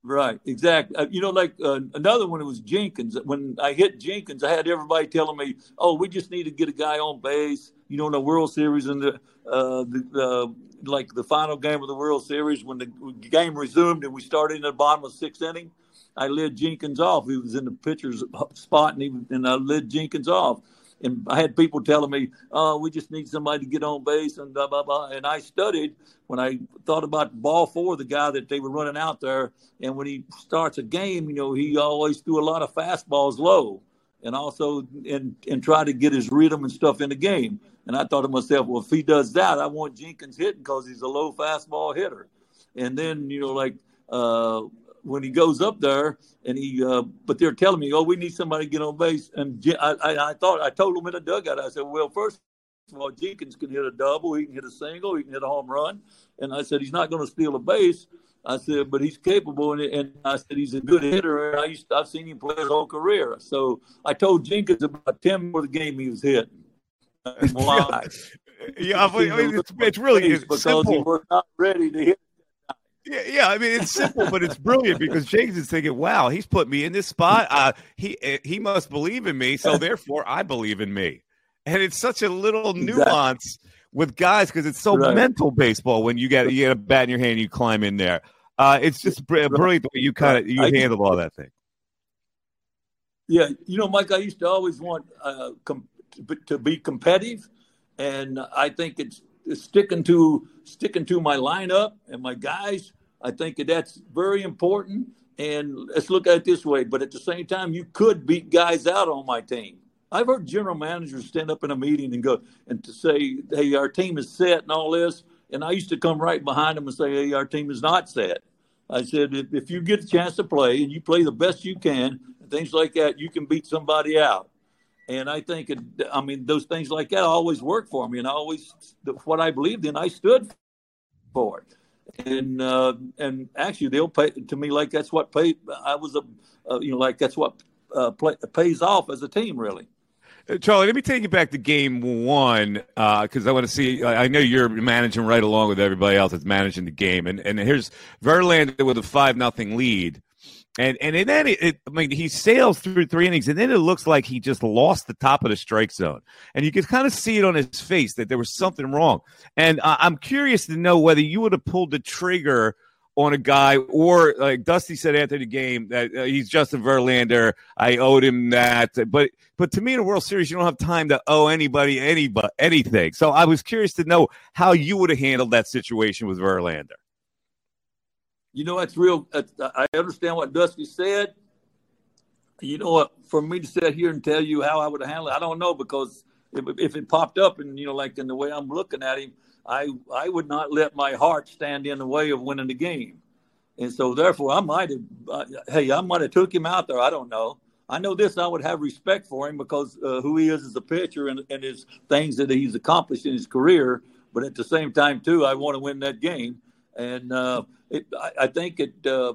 Right, exactly. Uh, you know, like uh, another one it was Jenkins. When I hit Jenkins, I had everybody telling me, "Oh, we just need to get a guy on base." You know, in the World Series and the, uh, the like the final game of the World Series when the game resumed and we started in the bottom of the sixth inning, I led Jenkins off. He was in the pitcher's spot, and he and I led Jenkins off and I had people telling me, "Oh, we just need somebody to get on base," and blah blah blah. And I studied when I thought about ball four, the guy that they were running out there, and when he starts a game, you know, he always threw a lot of fastballs low, and also and and try to get his rhythm and stuff in the game. And I thought to myself, well, if he does that, I want Jenkins hitting because he's a low fastball hitter. And then you know, like uh, when he goes up there and he, uh, but they're telling me, oh, we need somebody to get on base. And I, I, I thought I told him in the dugout, I said, well, first of all, Jenkins can hit a double, he can hit a single, he can hit a home run. And I said he's not going to steal a base. I said, but he's capable, and, and I said he's a good hitter. And I used to, I've seen him play his whole career. So I told Jenkins about ten more the game he was hitting. Why? yeah, I mean, it's, it's really it's because simple. he was not ready to hit yeah, yeah. I mean, it's simple, but it's brilliant because James is thinking, "Wow, he's put me in this spot. Uh, he eh, he must believe in me, so therefore I believe in me." And it's such a little nuance exactly. with guys because it's so right. mental baseball. When you get you get a bat in your hand, you climb in there. Uh, it's just brilliant the way you kind of you I handle all that thing. Yeah, you know, Mike, I used to always want uh, com- to be competitive, and I think it's sticking to sticking to my lineup and my guys. I think that's very important. And let's look at it this way. But at the same time, you could beat guys out on my team. I've heard general managers stand up in a meeting and go and to say, "Hey, our team is set," and all this. And I used to come right behind them and say, "Hey, our team is not set." I said, if, if you get a chance to play and you play the best you can, and things like that, you can beat somebody out. And I think, it, I mean, those things like that always work for me. And I always, what I believed in, I stood for it. And uh, and actually, they'll pay to me like that's what pay. I was a, uh, you know, like that's what uh, play, pays off as a team, really. Uh, Charlie, let me take you back to game one because uh, I want to see. I know you're managing right along with everybody else that's managing the game, and and here's Verlander with a five nothing lead, and and then it, it, I mean, he sails through three innings, and then it looks like he just lost the top of the strike zone, and you can kind of see it on his face that there was something wrong. And uh, I'm curious to know whether you would have pulled the trigger on a guy, or like Dusty said after the game that uh, he's Justin Verlander. I owed him that, but but to me in a World Series, you don't have time to owe anybody anybody anything. So I was curious to know how you would have handled that situation with Verlander you know, that's real. I understand what Dusty said. You know what? For me to sit here and tell you how I would handle it, I don't know because if, if it popped up and you know, like in the way I'm looking at him, I I would not let my heart stand in the way of winning the game, and so therefore I might have uh, hey I might have took him out there. I don't know. I know this. I would have respect for him because uh, who he is as a pitcher and, and his things that he's accomplished in his career. But at the same time, too, I want to win that game. And uh, it, I, I, think it uh,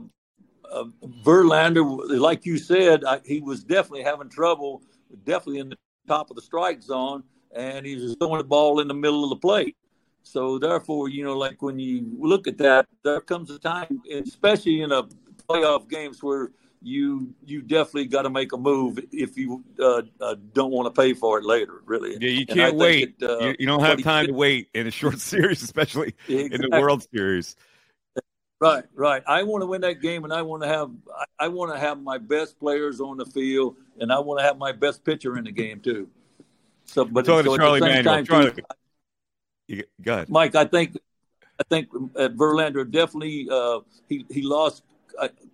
uh, Verlander, like you said, I, he was definitely having trouble, definitely in the top of the strike zone, and he was throwing the ball in the middle of the plate. So therefore, you know, like when you look at that, there comes a time, especially in a playoff games where you you definitely got to make a move if you uh, uh, don't want to pay for it later. Really, yeah, you can't wait. It, uh, you, you, don't have time to wait in a short series, especially exactly. in the World Series. Right, right. I want to win that game, and I want to have I, want to have my best players on the field, and I want to have my best pitcher in the game too. So, but so to Charlie Manuel. Charlie, you, go ahead, Mike. I think I think uh, Verlander definitely uh, he he lost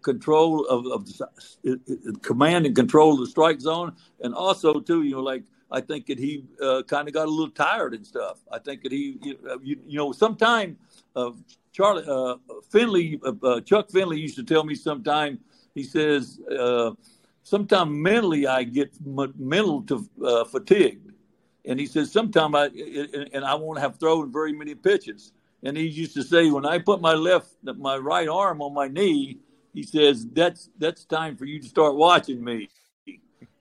control of, of command and control of the strike zone, and also too, you know, like I think that he uh, kind of got a little tired and stuff. I think that he, you, you know, sometime uh, Charlie uh, Finley, uh, uh, Chuck Finley used to tell me sometime. He says, uh, "Sometime mentally, I get m- mental to uh, fatigue," and he says, "Sometime I and I won't have thrown very many pitches." And he used to say, "When I put my left, my right arm on my knee, he says that's that's time for you to start watching me."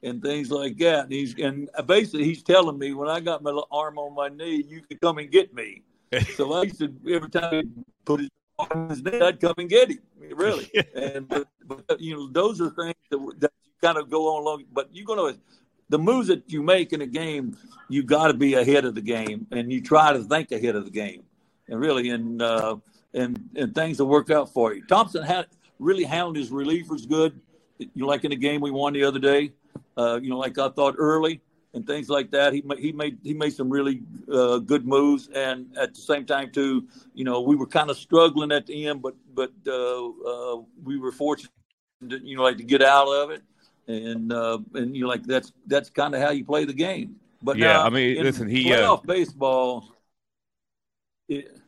and things like that. And he's and basically he's telling me when I got my arm on my knee, you can come and get me. so I used to every time he put his arm on his knee, I'd come and get him. Really, and but, but, you know those are things that, that you kind of go on along. But you're gonna the moves that you make in a game, you got to be ahead of the game, and you try to think ahead of the game, and really, and uh, and and things will work out for you. Thomson had really handled his relievers good. You know, like in the game we won the other day. Uh, you know, like I thought early and things like that. He he made he made some really uh, good moves, and at the same time too, you know, we were kind of struggling at the end, but but uh, uh, we were fortunate, to, you know, like to get out of it, and uh, and you know, like that's that's kind of how you play the game. But yeah, now, I mean, listen, he playoff uh, baseball. It,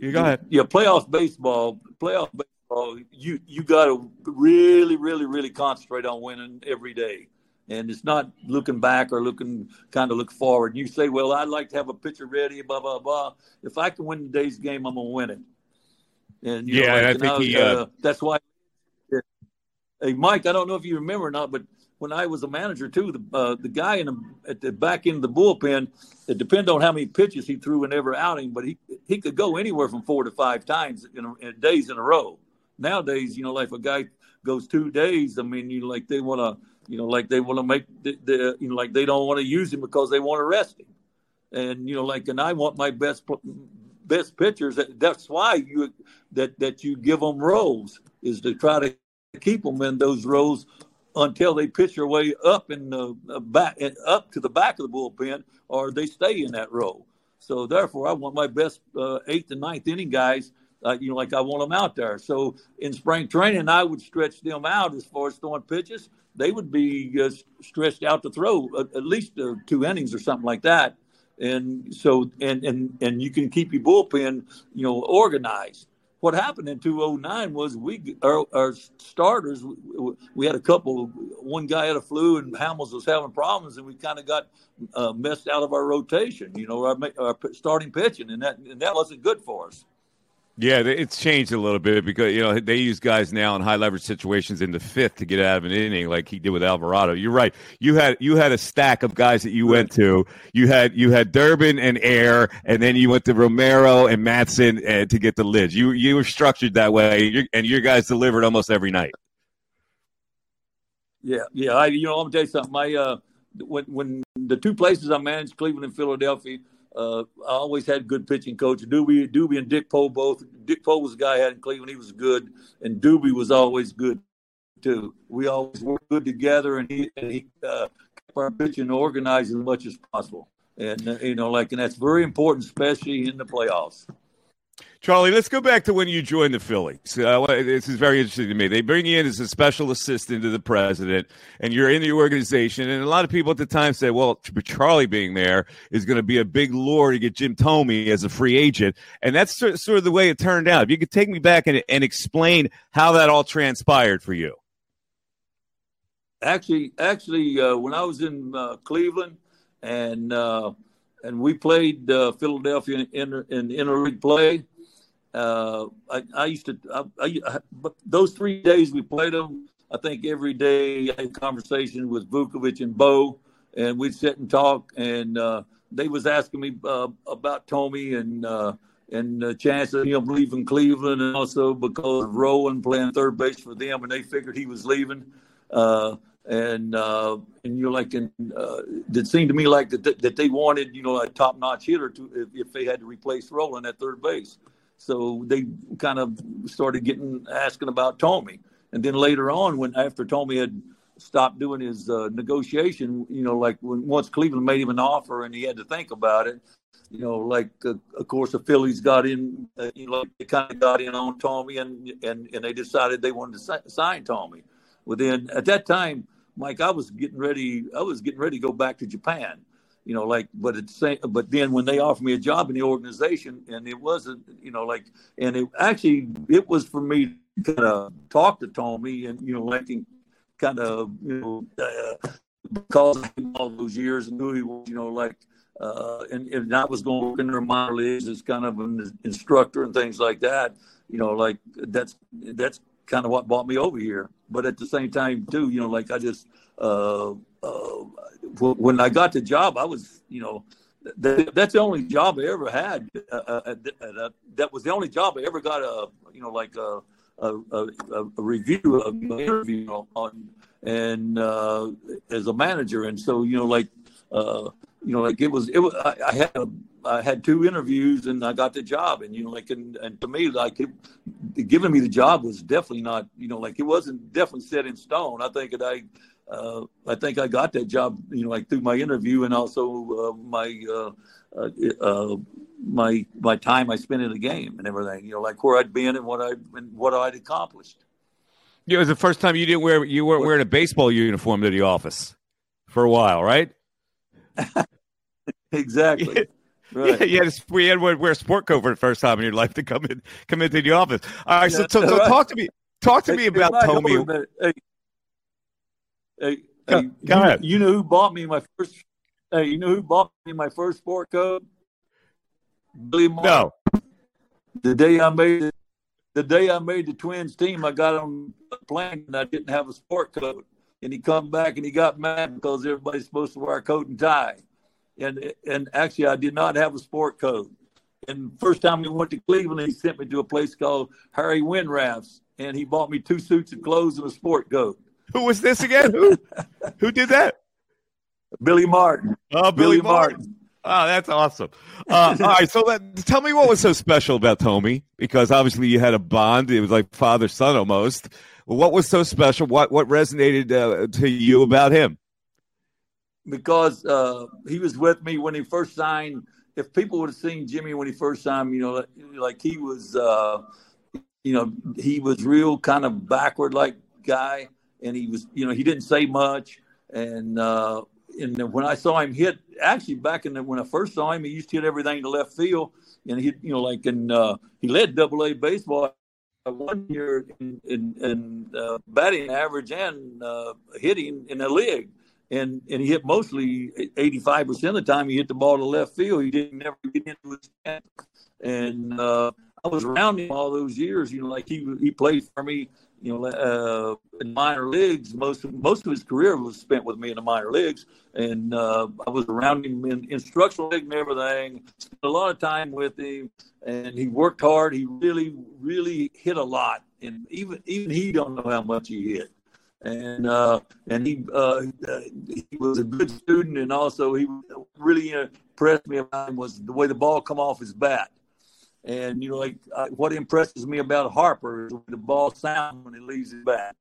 you go ahead. Yeah, playoff baseball, playoff baseball. You you got to really, really, really concentrate on winning every day and it's not looking back or looking kind of look forward. You say, "Well, I'd like to have a pitcher ready," blah blah blah. If I can win today's game, I'm gonna win it. And yeah, know, like, I think I was, he, uh, uh, that's why. Hey, Mike, I don't know if you remember or not, but when I was a manager too, the uh, the guy in the, at the back end of the bullpen, it depended on how many pitches he threw in every outing, but he he could go anywhere from four to five times in, a, in days in a row. Nowadays, you know, like if a guy goes two days, I mean, you like they want to you know, like they want to make the, the, you know, like they don't want to use him because they want to rest him. And you know, like, and I want my best best pitchers. That's why you that that you give them roles is to try to keep them in those roles until they pitch their way up in the back up to the back of the bullpen, or they stay in that role. So therefore, I want my best uh, eighth and ninth inning guys. Uh, you know, like I want them out there. So in spring training, I would stretch them out as far as throwing pitches they would be uh, stretched out to throw at, at least uh, two innings or something like that. And so, and and and you can keep your bullpen, you know, organized. What happened in 2009 was we our, our starters we, had a couple. One guy had a flu, and Hamels was having problems, and we kind of got uh, messed out of our rotation. You know, our, our starting pitching, and that and that wasn't good for us. Yeah, it's changed a little bit because you know they use guys now in high leverage situations in the fifth to get out of an inning, like he did with Alvarado. You're right. You had you had a stack of guys that you went to. You had you had Durbin and Eyre, and then you went to Romero and Madson uh, to get the Lidge. You you were structured that way, and your guys delivered almost every night. Yeah, yeah. I you know I'm gonna tell you something. My uh, when when the two places I managed, Cleveland and Philadelphia uh, I always had good pitching coach. Dubee, Dubee and Dick Pole both. Dick Pole was the guy I had in Cleveland. He was good, and Dubee was always good too. We always worked good together, and he and he uh, kept our pitching organized as much as possible. And uh, you know, like, and that's very important, especially in the playoffs. Charlie, let's go back to when you joined the Phillies. Uh, this is very interesting to me. They bring you in as a special assistant to the president, and you're in the organization. And a lot of people at the time said, well, Charlie being there is going to be a big lure to get Jim Thome as a free agent. And that's sort of the way it turned out. If you could take me back and, and explain how that all transpired for you. Actually, actually, uh, when I was in uh, Cleveland and uh, and we played uh, Philadelphia in, in, in interleague play, uh, I, I, used to, I, I, but those three days we played them, I think every day I had conversation with Vukovich and Bo, and we'd sit and talk, and uh, they was asking me uh, about Thome and uh, and the chance of him leaving Cleveland, and also because of Rolen playing third base for them, and they figured he was leaving. Uh, and uh, and you're like, and uh, it seemed to me like that that they wanted, you know, a top notch hitter to if, if they had to replace Rolen at third base. So they kind of started getting asking about Thome, And then later on, when after Thome had stopped doing his uh, negotiation, you know, like when once Cleveland made him an offer and he had to think about it, you know, like uh, of course the Phillies got in, uh, you know, they kind of got in on Thome, and and and they decided they wanted to sign Thome. Within at that time, Mike, I was getting ready. I was getting ready to go back to Japan you know, like, but it's but then when they offered me a job in the organization, and it wasn't, you know, like, and it actually it was for me to kind of talk to Thome and you know, like, kind of, you know, uh, because all those years and knew he was, you know, like, uh, and, and I was going to work in their minor leagues as kind of an instructor and things like that. You know, like that's that's kind of what brought me over here. But at the same time, too, you know, like I just uh, uh, when I got the job, I was, you know, that's the only job I ever had. Uh, uh, uh, that was the only job I ever got a, you know, like a, a, a, a review, of interview on, and uh, as a manager. And so, you know, like, uh, you know, like it was, it was, I, I had, a, I had two interviews and I got the job. And, you know, like, and, and to me, like it, giving me the job was definitely not, you know, like it wasn't definitely set in stone. I think that I, uh, I think I got that job, you know, like through my interview and also uh, my uh, uh, uh, my my time I spent in the game and everything. You know, like where I'd been and what I and what I'd accomplished. Yeah, it was the first time you didn't wear you weren't wearing a baseball uniform to the office for a while, right? exactly. Right. Yeah, yeah, just, we had to wear a sport coat for the first time in your life to come in come into the office. All right, so, so, so right. talk to me talk to hey, me about Thome. Hey, Hey, go, go you, ahead. You know who bought me my first? Hey, you know who bought me my first sport coat? Billy Martin. No. The day I made it, the day I made the Twins team, I got on the plane and I didn't have a sport coat. And he come back and he got mad because everybody's supposed to wear a coat and tie. And and actually, I did not have a sport coat. And first time we went to Cleveland, he sent me to a place called Harry Winrath's, and he bought me two suits of clothes and a sport coat. Who was this again? Who? Who did that? Billy Martin. Oh, Billy, Billy Martin. Martin. Oh, that's awesome. Uh, all right, so let, tell me what was so special about Thome, because obviously you had a bond. It was like father son almost. What was so special? What what resonated uh, to you about him? Because uh, he was with me when he first signed. If people would have seen Jimmy when he first signed, you know, like he was, uh, you know, he was real kind of backward like guy and he was, you know, he didn't say much. And uh, and when I saw him hit, actually back in the, when I first saw him, he used to hit everything to left field, and he, you know, like in uh, he led Double A baseball one year in, in, in uh, batting average and uh, hitting in the league. And and he hit mostly 85% of the time he hit the ball to left field. He didn't never get into his stand. And uh, I was around him all those years. You know, like he he played for me you know, uh, in minor leagues. Most of, most of his career was spent with me in the minor leagues, and uh, I was around him in instructional league and everything. Spent a lot of time with him, and he worked hard. He really, really hit a lot, and even even he don't know how much he hit. And uh, and he uh, he was a good student, and also he really impressed me about him was the way the ball come off his bat and you know, like uh, what impresses me about Harper is the ball sound when he leaves his bat.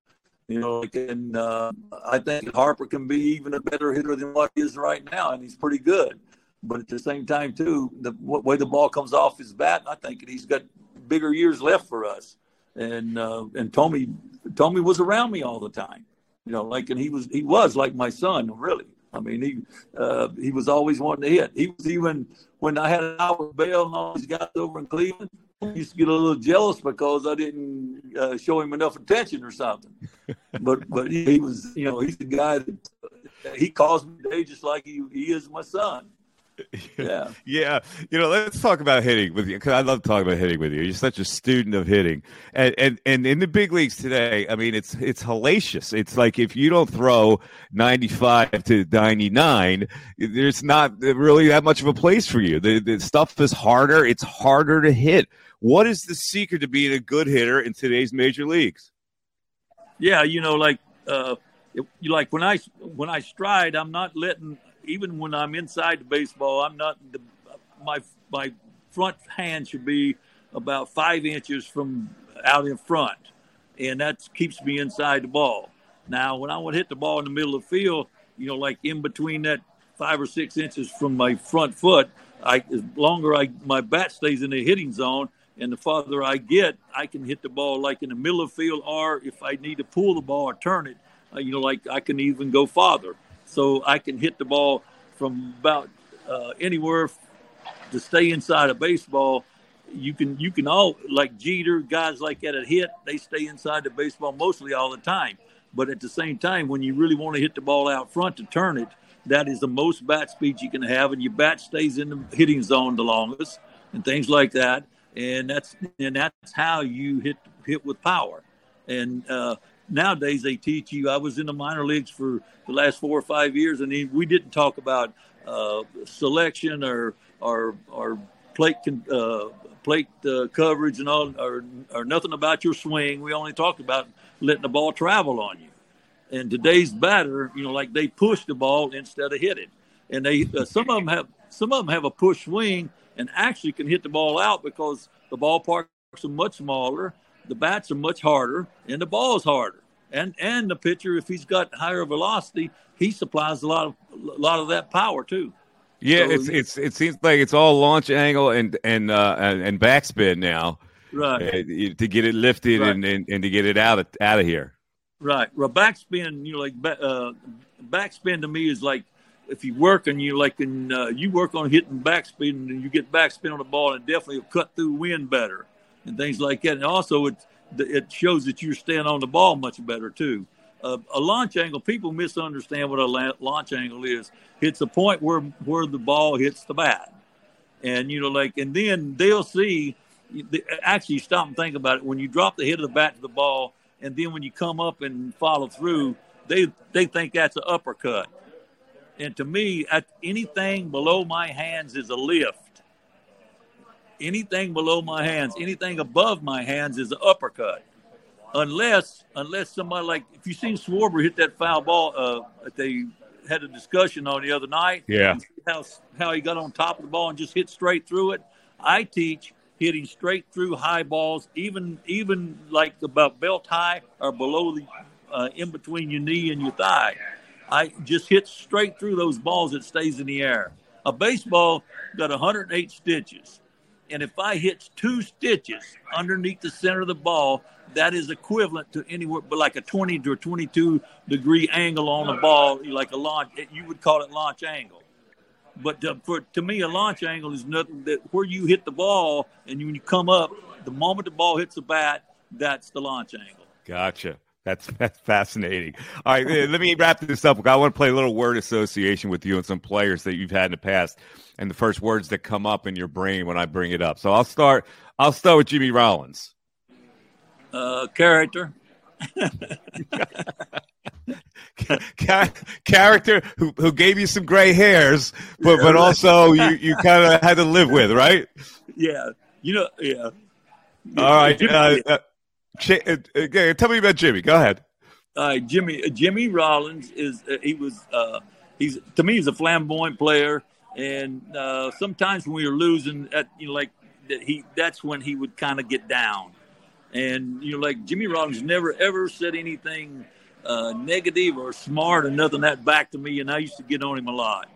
You know, like, and uh, I think Harper can be even a better hitter than what he is right now, and he's pretty good. but at the same time too, the way the ball comes off his bat, I think he's got bigger years left for us. And uh, and Thome Thome was around me all the time, you know, like and he was he was like my son, really. I mean, he uh, he was always wanting to hit. He was even when I had Albert Belle and all these guys over in Cleveland. He used to get a little jealous because I didn't uh, show him enough attention or something. but but he, he, was, you know, he's the guy that uh, he calls me today just like he, he is my son. Yeah. yeah. You know, let's talk about hitting with you because I love talking about hitting with you. You're such a student of hitting. And, and and in the big leagues today, I mean, it's it's hellacious. It's like if you don't throw 95 to 99, there's not really that much of a place for you. The, the stuff is harder. It's harder to hit. What is the secret to being a good hitter in today's major leagues? Yeah, you know, like uh, you like when I when I stride, I'm not letting even when I'm inside the baseball, I'm not the, my my front hand should be about five inches from out in front, and that keeps me inside the ball. Now, when I want to hit the ball in the middle of the field, you know, like in between that five or six inches from my front foot, I as longer I my bat stays in the hitting zone, and the farther I get, I can hit the ball like in the middle of the field, or if I need to pull the ball or turn it, uh, you know, like I can even go farther so I can hit the ball from about uh, anywhere to stay inside of baseball. You can you can all like Jeter guys like that at hit they stay inside the baseball mostly all the time. But at the same time, when you really want to hit the ball out front to turn it, that is the most bat speed you can have, and your bat stays in the hitting zone the longest, and things like that. And that's and that's how you hit hit with power. And uh, nowadays they teach you. I was in the minor leagues for the last four or five years, and we didn't talk about uh, selection or or or plate uh, plate uh, coverage and all, or or nothing about your swing. We only talked about letting the ball travel on you. And today's batter, you know, like they push the ball instead of hit it, and they uh, some of them have some of them have a push swing and actually can hit the ball out because the ballparks are much smaller the bats are much harder and the ball is harder. And and the pitcher, if he's got higher velocity, he supplies a lot of a lot of that power too. Yeah, so, it's it's it seems like it's all launch angle and and uh, and, and backspin now, right? Uh, to get it lifted right. and, and, and to get it out of out of here. Right. Well, backspin, you know, like uh, backspin to me is like if you work and you like and uh, you work on hitting backspin and you get backspin on the ball and definitely will cut through wind better and things like that. And also, it it shows that you're staying on the ball much better too. Uh, a launch angle, people misunderstand what a launch angle is. It's a point where where the ball hits the bat, and you know, like, and then they'll see. Actually, stop and think about it. When you drop the hit of the bat to the ball, and then when you come up and follow through, they they think that's an uppercut. And to me, at anything below my hands is a lift anything below my hands, anything above my hands is an uppercut. Unless, unless somebody like if you seen Schwarber hit that foul ball, uh, they had a discussion on the other night. Yeah, how how he got on top of the ball and just hit straight through it. I teach hitting straight through high balls, even even like about belt high or below the uh, in between your knee and your thigh. I just hit straight through those balls. that stays in the air. A baseball got 108 stitches. And if I hit two stitches underneath the center of the ball, that is equivalent to anywhere but like a 20 to a 22 degree angle on the ball, like a launch. You would call it launch angle. But to, for to me, a launch angle is nothing that where you hit the ball and when you come up, the moment the ball hits the bat, that's the launch angle. Gotcha. That's that's fascinating. All right, let me wrap this up. I want to play a little word association with you and some players that you've had in the past, and the first words that come up in your brain when I bring it up. So I'll start. I'll start with Jimmy Rollins. Uh, character. character who, who gave you some gray hairs, but but also you, you kind of had to live with, right? Yeah, you know, yeah. All right. Uh, uh, tell me about Jimmy. Go ahead. Uh, Jimmy Jimmy Rollins is uh, he was uh, he's to me he's a flamboyant player, and uh, sometimes when we were losing, at you know like that he that's when he would kind of get down, and you know like Jimmy Rollins never ever said anything negative or smart or nothing that back to me, and I used to get on him a lot,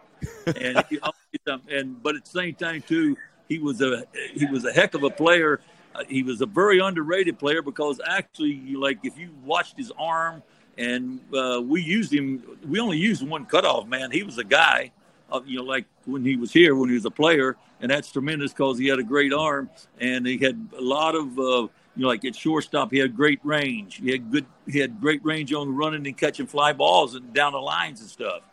and and but at the same time too, he was a he was a heck of a player. He was a very underrated player because actually, like if you watched his arm, and uh, we used him. We only used one cutoff man. He was a guy, uh, you know, like when he was here when he was a player, and that's tremendous because he had a great arm and he had a lot of. Uh, you know, like at shortstop, he had great range. He had good. He had great range on running and catching fly balls and down the lines and stuff.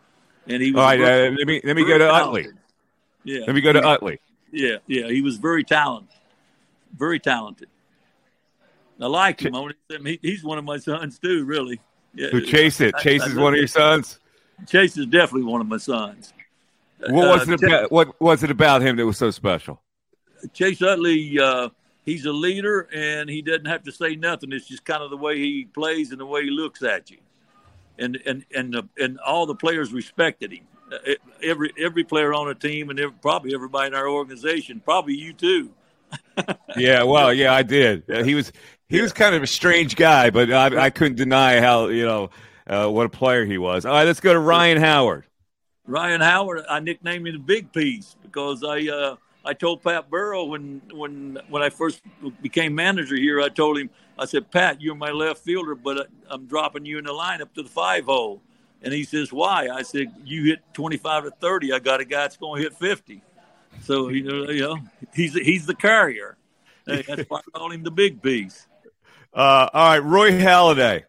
And he was all right. Uh, let me let me go to talented. Utley. Yeah. Let me go to Utley. Yeah, yeah. He was very talented very talented. I like him. He, he's one of my sons too. Really. Yeah. So chase it. Chase is one of your sons. Chase is definitely one of my sons. What was uh, it about? What was it about him that was so special? Chase Utley, uh, he's a leader, and he doesn't have to say nothing. It's just kind of the way he plays and the way he looks at you, and and and uh, and all the players respected him. Uh, every every player on the team, and every, probably everybody in our organization, probably you too, yeah, well, yeah, I did. Uh, he was he yeah. was kind of a strange guy, but I, I couldn't deny how you know uh, what a player he was. All right, let's go to Ryan Howard. Ryan Howard, I nicknamed him the Big Piece because I uh, I told Pat Burrell when when when I first became manager here, I told him I said, Pat, you're my left fielder, but I'm dropping you in the lineup to the five hole. And he says, Why? I said, You hit 25 to 30. I got a guy that's going to hit 50. So you know, you know, he's he's the carrier. That's why I call him the big piece. Uh, all right, Roy Halladay.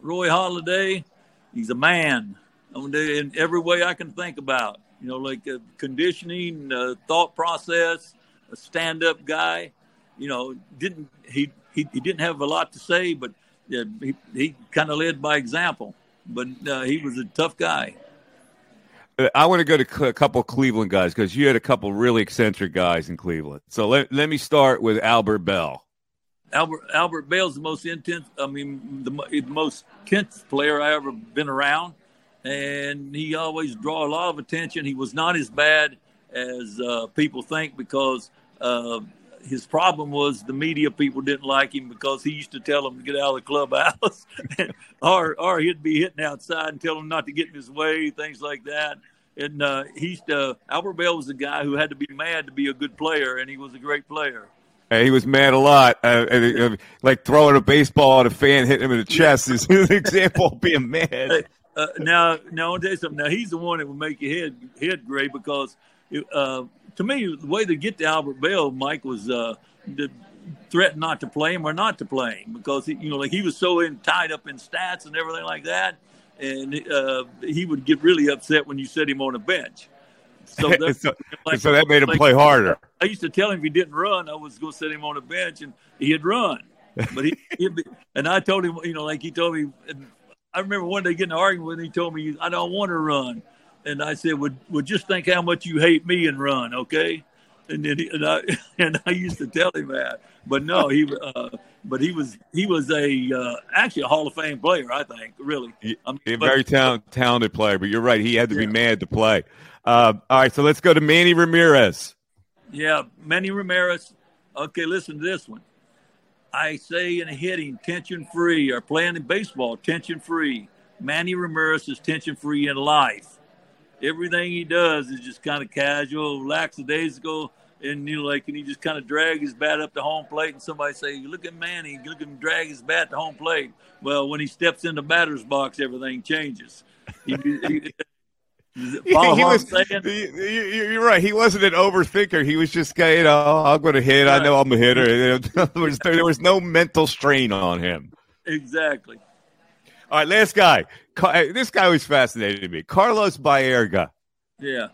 Roy Halladay, he's a man. in every way I can think about. You know, like uh, conditioning, uh, thought process, a stand-up guy. You know, didn't he? He, he didn't have a lot to say, but he he kind of led by example. But uh, he was a tough guy. I want to go to a couple Cleveland guys because you had a couple really eccentric guys in Cleveland. So let, let me start with Albert Belle. Albert Albert Belle's the most intense. I mean, the, the most intense player I ever been around, and he always draw a lot of attention. He was not as bad as uh, people think because uh, his problem was the media people didn't like him because he used to tell them to get out of the clubhouse, or or he'd be hitting outside and tell them not to get in his way, things like that. And uh, he's uh, Albert Belle was a guy who had to be mad to be a good player, and he was a great player. And he was mad a lot, uh, uh, like throwing a baseball at a fan, hitting him in the chest is an example of being mad. Uh, now, now I'll tell you something. Now he's the one that would make your head head gray because, uh, to me, the way to get to Albert Belle, Mike was uh, to threaten not to play him or not to play him because he, you know, like he was so in, tied up in stats and everything like that and uh, he would get really upset when you set him on a bench. So, so, like, so, that made him like, play harder. I used to tell him if he didn't run, I was going to set him on a bench, and he'd run. But he, be, and I told him, you know, like he told me. I remember one day getting an argument with him. He told me, "I don't want to run," and I said, "Would would just think how much you hate me and run, okay?" And then he, and I and I used to tell him that, but no, he uh, but he was he was a uh, actually a Hall of Fame player, I think. Really, I mean, a very talent, talented player. But you're right; he had to yeah. be mad to play. Uh, all right, so let's go to Manny Ramirez. Yeah, Manny Ramirez. Okay, listen to this one. I say in a hitting, tension free, or playing in baseball, tension free. Manny Ramirez is tension free in life. Everything he does is just kind of casual, lackadaisical and you know, like, and he just kind of drag his bat up to home plate, and somebody say, "Look at Manny, look at him drag his bat to home plate." Well, when he steps in the batter's box, everything changes. He, he, he was, you're right. He wasn't an overthinker. He was just, you know, I'm going to hit. I know I'm a hitter. there, was, there was no mental strain on him. Exactly. All right, last guy. This guy was fascinating me. Carlos Baerga. Yeah.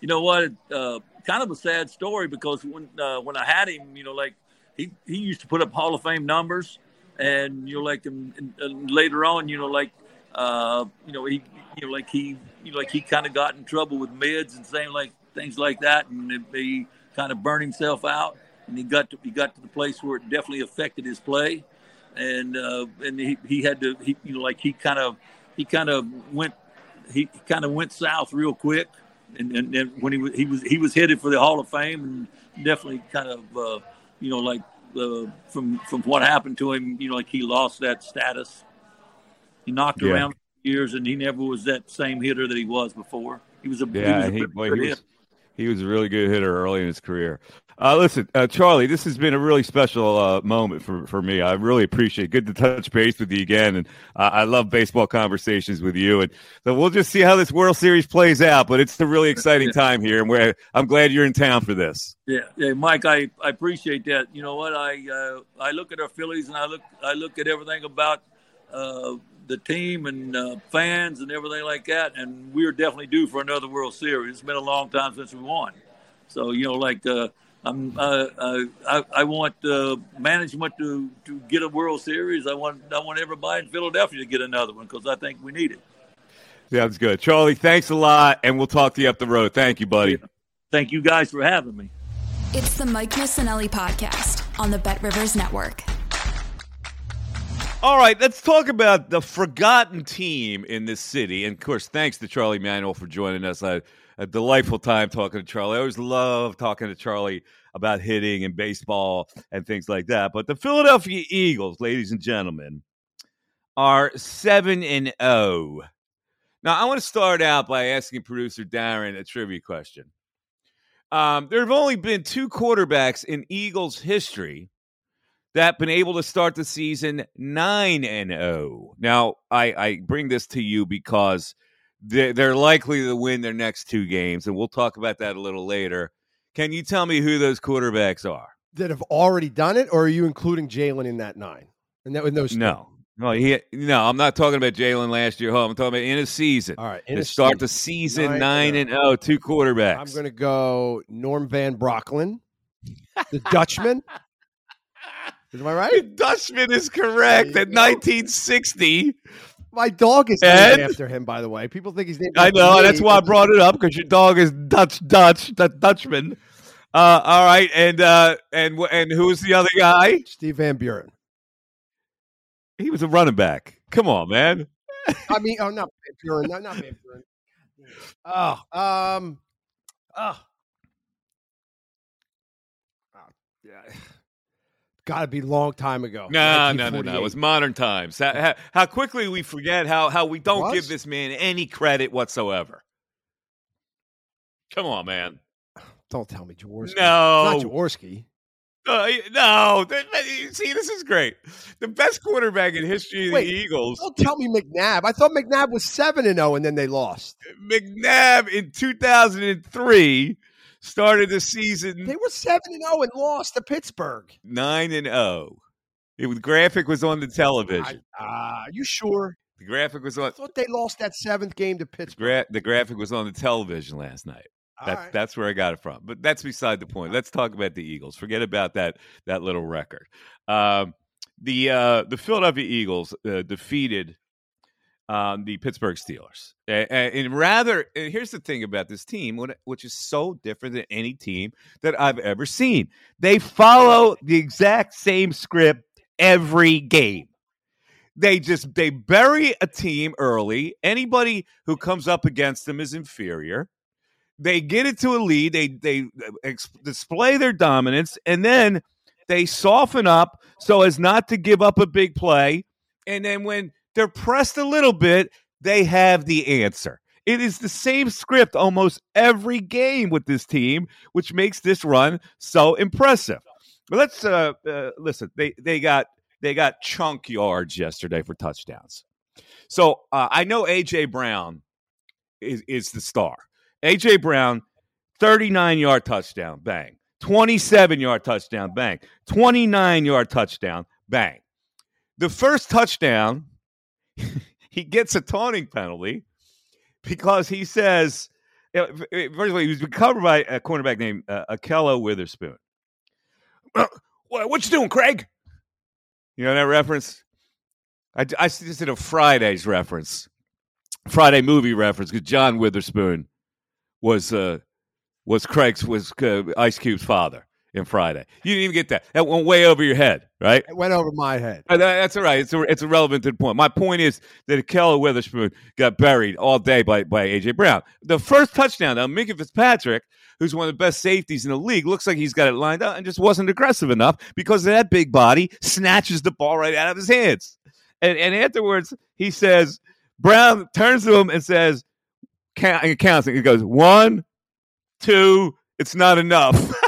You know what? Uh, kind of a sad story because when uh, when I had him, you know, like he he used to put up Hall of Fame numbers, and you know, like and, and later on, you know, like uh, you know, he you know, like he you know, like he kind of got in trouble with meds and saying like things like that, and he kind of burned himself out, and he got to he got to the place where it definitely affected his play, and uh, and he he had to he you know like he kind of he kind of went he kind of went south real quick and, and, and, when he was he was he was headed for the Hall of Fame, and definitely kind of uh, you know like uh, from from what happened to him, you know, like he lost that status. He knocked yeah. around years, and he never was that same hitter that he was before. He was a yeah. He, was a he, boy, he, was, He was a really good hitter early in his career. Uh, listen, uh, Charlie, this has been a really special uh, moment for, for me. I really appreciate it. Good to touch base with you again. And I love baseball conversations with you. And so we'll just see how this World Series plays out. But it's a really exciting time here. And I'm glad you're in town for this. Yeah, yeah, Mike, I, I appreciate that. You know what? I uh, I look at our Phillies and I look I look at everything about uh, the team and uh, fans and everything like that. And we're definitely due for another World Series. It's been a long time since we won. So you know, like uh, I'm, uh, uh, I, I want uh, management to, to get a World Series. I want I want everybody in Philadelphia to get another one because I think we need it. Sounds good, Charlie. Thanks a lot, and we'll talk to you up the road. Thank you, buddy. Thank you guys for having me. It's the Mike Missanelli podcast on the BetRivers Network. All right, let's talk about the forgotten team in this city. And of course, thanks to Charlie Manuel for joining us. I a delightful time talking to Charlie. I always love talking to Charlie about hitting and baseball and things like that. But the Philadelphia Eagles, ladies and gentlemen, are 7 and 0. Now, I want to start out by asking producer Darren a trivia question. Um, there have only been two quarterbacks in Eagles history that have been able to start the season 9 and 0. Now, I, I bring this to you because – they're likely to win their next two games, and we'll talk about that a little later. Can you tell me who those quarterbacks are that have already done it, or are you including Jalen in that nine? And that with those no, no, he no. I'm not talking about Jalen last year. Home. I'm talking about in a season. All right, in to start season, the season nine, nine oh. and oh, two quarterbacks. I'm going to go Norm Van Brocklin, the Dutchman. Am I right? The Dutchman is correct. At 1960, my dog is named and, after him, by the way. People think he's named. I know. Me. That's why I brought it up because your dog is Dutch, Dutch, that Dutchman. Uh, all right, and uh, and and who's the other guy? Steve Van Buren. He was a running back. Come on, man. I mean, oh, not Van Buren. No, not Van Buren. Oh, um, oh, oh yeah got to be long time ago. No, no, no, no. It was modern times. How, how, quickly we forget how how we don't give this man any credit whatsoever. Come on, man. Don't tell me Jaworski. No, it's not Jaworski. Uh, no, see, this is great. The best quarterback in history of Wait, the Eagles. Don't tell me McNabb. I thought McNabb was seven and zero, oh, and then they lost. McNabb in two thousand and three started the season. They were seven and zero oh and lost to Pittsburgh. Nine and zero. The graphic was on the television. Ah, uh, you sure? The graphic was on. I thought they lost that seventh game to Pittsburgh. The, gra- the graphic was on the television last night. That's right. that's where I got it from. But that's beside the point. Let's talk about the Eagles. Forget about that that little record. Um, the uh, the Philadelphia Eagles uh, defeated um, the Pittsburgh Steelers. And, and rather, and here's the thing about this team, which is so different than any team that I've ever seen. They follow the exact same script every game. They just they bury a team early. Anybody who comes up against them is inferior. They get it to a lead. They they uh, ex- display their dominance, and then they soften up so as not to give up a big play. And then when they're pressed a little bit, they have the answer. It is the same script almost every game with this team, which makes this run so impressive. But let's uh, uh, listen. They they got they got chunk yards yesterday for touchdowns. So uh, I know AJ Brown is is the star. AJ Brown, thirty nine yard touchdown, bang. Twenty seven yard touchdown, bang. Twenty nine yard touchdown, bang. The first touchdown he gets a taunting penalty because he says, first of all, he was covered by a cornerback named uh, Ahkello Witherspoon. what you doing, Craig? You know that reference? I, I just did a Fridays reference, Friday movie reference because John Witherspoon was uh, was Craig's was uh, Ice Cube's father in Friday. You didn't even get that. That went way over your head, right? It went over my head. Uh, that's all right. It's, a, it's irrelevant to the point. My point is that Ahkello Witherspoon got buried all day by, by A.J. Brown. The first touchdown, though, Minkah Fitzpatrick, who's one of the best safeties in the league, looks like he's got it lined up and just wasn't aggressive enough because that big body snatches the ball right out of his hands. And, and afterwards, he says, Brown turns to him and says, count, and counts. And he goes, one, two, it's not enough.